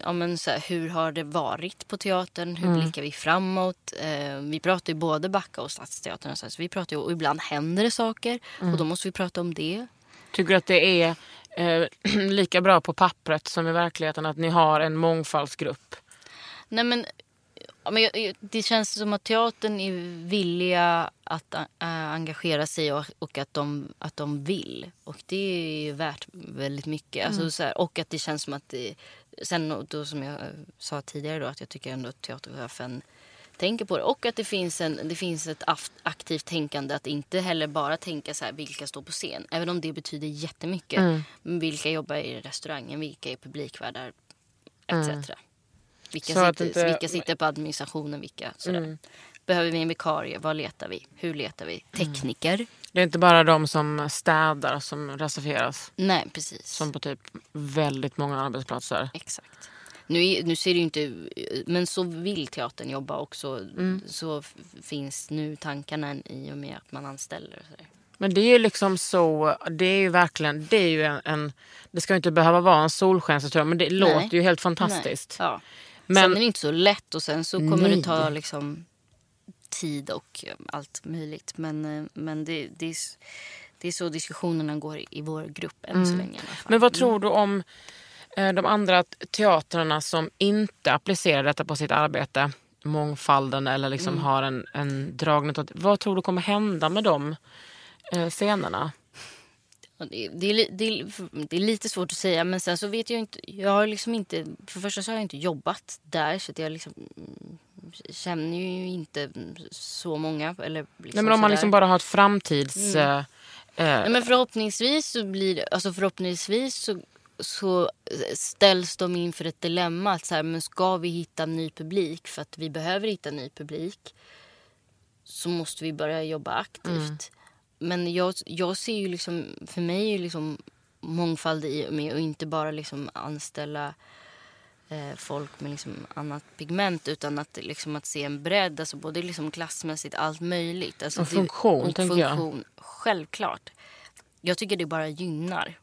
ja, men så här, hur har det varit på teatern? Hur mm. blickar vi framåt? Eh, vi pratar ju både Backa och Stadsteatern. Så, här, så vi pratar ju, och ibland händer det saker mm. och då måste vi prata om det. Tycker du att det är eh, [CLEARS THROAT] lika bra på pappret som i verkligheten att ni har en mångfaldsgrupp? Nej men, men det känns som att teatern är villiga att äh, engagera sig och, och, att, de, att de vill. Och det är ju värt väldigt mycket. Alltså, mm. så här, och att det känns som att det, sen då som jag sa tidigare då att jag tycker ändå att teaterchefen tänker på det. Och att det finns, en, det finns ett aktivt tänkande att inte heller bara tänka så här vilka står på scen. Även om det betyder jättemycket. Mm. Vilka jobbar i restaurangen, vilka är publikvärdar etc. Mm. Vilka, sitter, inte... vilka sitter på administrationen, vilka sådär. Mm. Behöver vi en vikarie? Vad letar vi? Hur letar vi? Mm. Tekniker? Det är inte bara de som städar som reserveras. Nej, precis. Som på typ väldigt många arbetsplatser. Exakt. Nu, nu ser det ju inte men så vill teatern jobba också. Mm. Så finns nu tankarna i och med att man anställer. Men det är ju liksom så, det är ju verkligen, det är ju en, en det ska ju inte behöva vara en solskenshistoria men det Nej. låter ju helt fantastiskt. Ja. Men, sen är det inte så lätt och sen så kommer Nej. det ta liksom tid och allt möjligt. Men, eh, men det, det, är, det är så diskussionerna går i vår grupp än mm. så länge. Men vad tror du om Eh, de andra teatrarna som inte applicerar detta på sitt arbete, mångfalden eller liksom mm. har en, en dragning åt, vad tror du kommer hända med de eh, scenerna? Det är, det, är, det är, lite svårt att säga men sen så vet jag inte. Jag har liksom inte, för det första så har jag inte jobbat där så att jag liksom mm, känner ju inte så många. Eller liksom Nej, men om man liksom bara har ett framtids... Mm. Nej, men förhoppningsvis så blir alltså förhoppningsvis så, så ställs de inför ett dilemma. Att så här, men ska vi hitta ny publik för att vi behöver hitta ny publik så måste vi börja jobba aktivt. Men jag, jag ser ju liksom, för mig är ju liksom mångfald i och med att inte bara liksom anställa eh, folk med liksom annat pigment utan att, liksom att se en bredd, alltså både liksom klassmässigt, allt möjligt. Alltså Och det- funktion, och tänker jag. funktion, Självklart. Jag tycker det bara gynnar.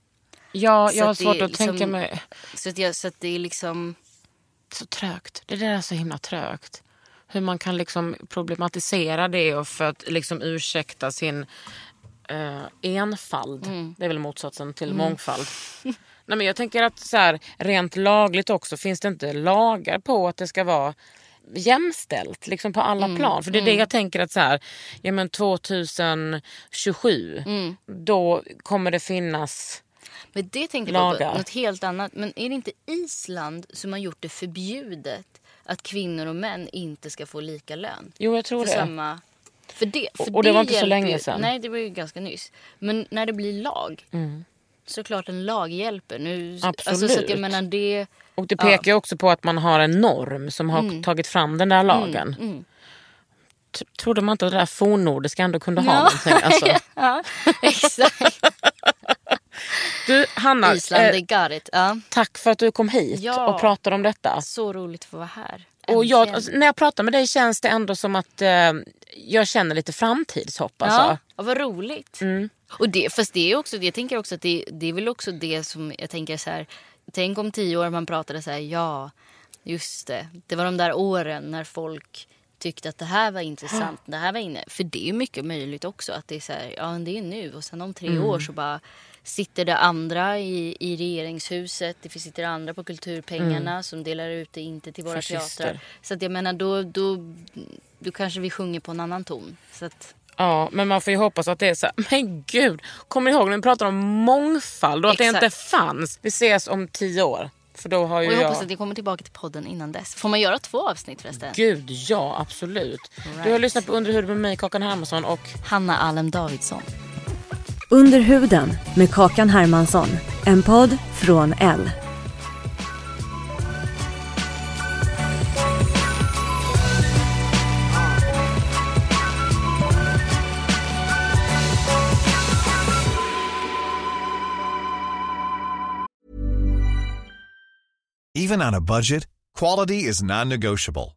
Ja, jag har svårt att liksom- tänka mig... Så att, jag, så att det är liksom... Så trögt. Det där är så himla trögt. Hur man kan liksom problematisera det och för att liksom ursäkta sin eh, enfald. Mm. Det är väl motsatsen till mångfald. Nej, men jag tänker att så här, rent lagligt också finns det inte lagar på att det ska vara jämställt liksom på alla Mm. plan. För det är det jag tänker att så här, ja, men 2027 Mm. då kommer det finnas Men det tänker jag på något helt annat. Men är det inte Island som har gjort det förbjudet att kvinnor och män inte ska få lika lön? Jo, jag tror för det. Samma... För det, för Och- och det var inte så länge ju- sedan. Nej, det var ju ganska nyss. Men när det blir lag, Mm. såklart en lag hjälper. Nu, Absolut. Alltså, så jag menar det... Och det pekar ju också på att man har en norm som har Mm. tagit fram den där lagen. T- Trodde man inte att det där fornnordiska ändå kunde ha Ja. någonting? Alltså. [LAUGHS] ja, exakt. [LAUGHS] Du Hanna, Island, eh, got it. Ja. tack för att du kom hit Ja. och pratade om detta. Så roligt att få vara här. Och jag, Äntligen. alltså, när jag pratar med dig känns det ändå som att eh, jag känner lite framtidshopp. Alltså. Ja, vad roligt. Mm. Och det, fast det är också, jag tänker också att det, det är väl också det som jag tänker så här. Tänk om tio år man pratade så här, ja, just det. Det var de där åren när folk tyckte att det här var intressant, det här var inne. För det är mycket möjligt också att det är så här, ja det är nu och sen om tre Mm. år så bara sitter det andra i, i regeringshuset, det sitter andra på kulturpengarna som delar ut det inte till våra Mm. Fascister. teatrar. Så att jag menar då, då, då kanske vi sjunger på en annan ton. Så att, Ja, men man får ju hoppas att det är så här, [LAUGHS] men gud, kommer ihåg när vi pratade om mångfald och att det Exakt. inte fanns? Vi ses om tio år. För då har ju Och jag jag... hoppas att jag kommer tillbaka till podden innan dess. Får man göra två avsnitt förresten? Gud, ja absolut. Du har right. lyssnat på Under huden med mig, Kakan Hermansson och Hanna Alem Davidsson. Under huden med Kakan Hermansson. En podd från L. Even on a budget, quality is non-negotiable.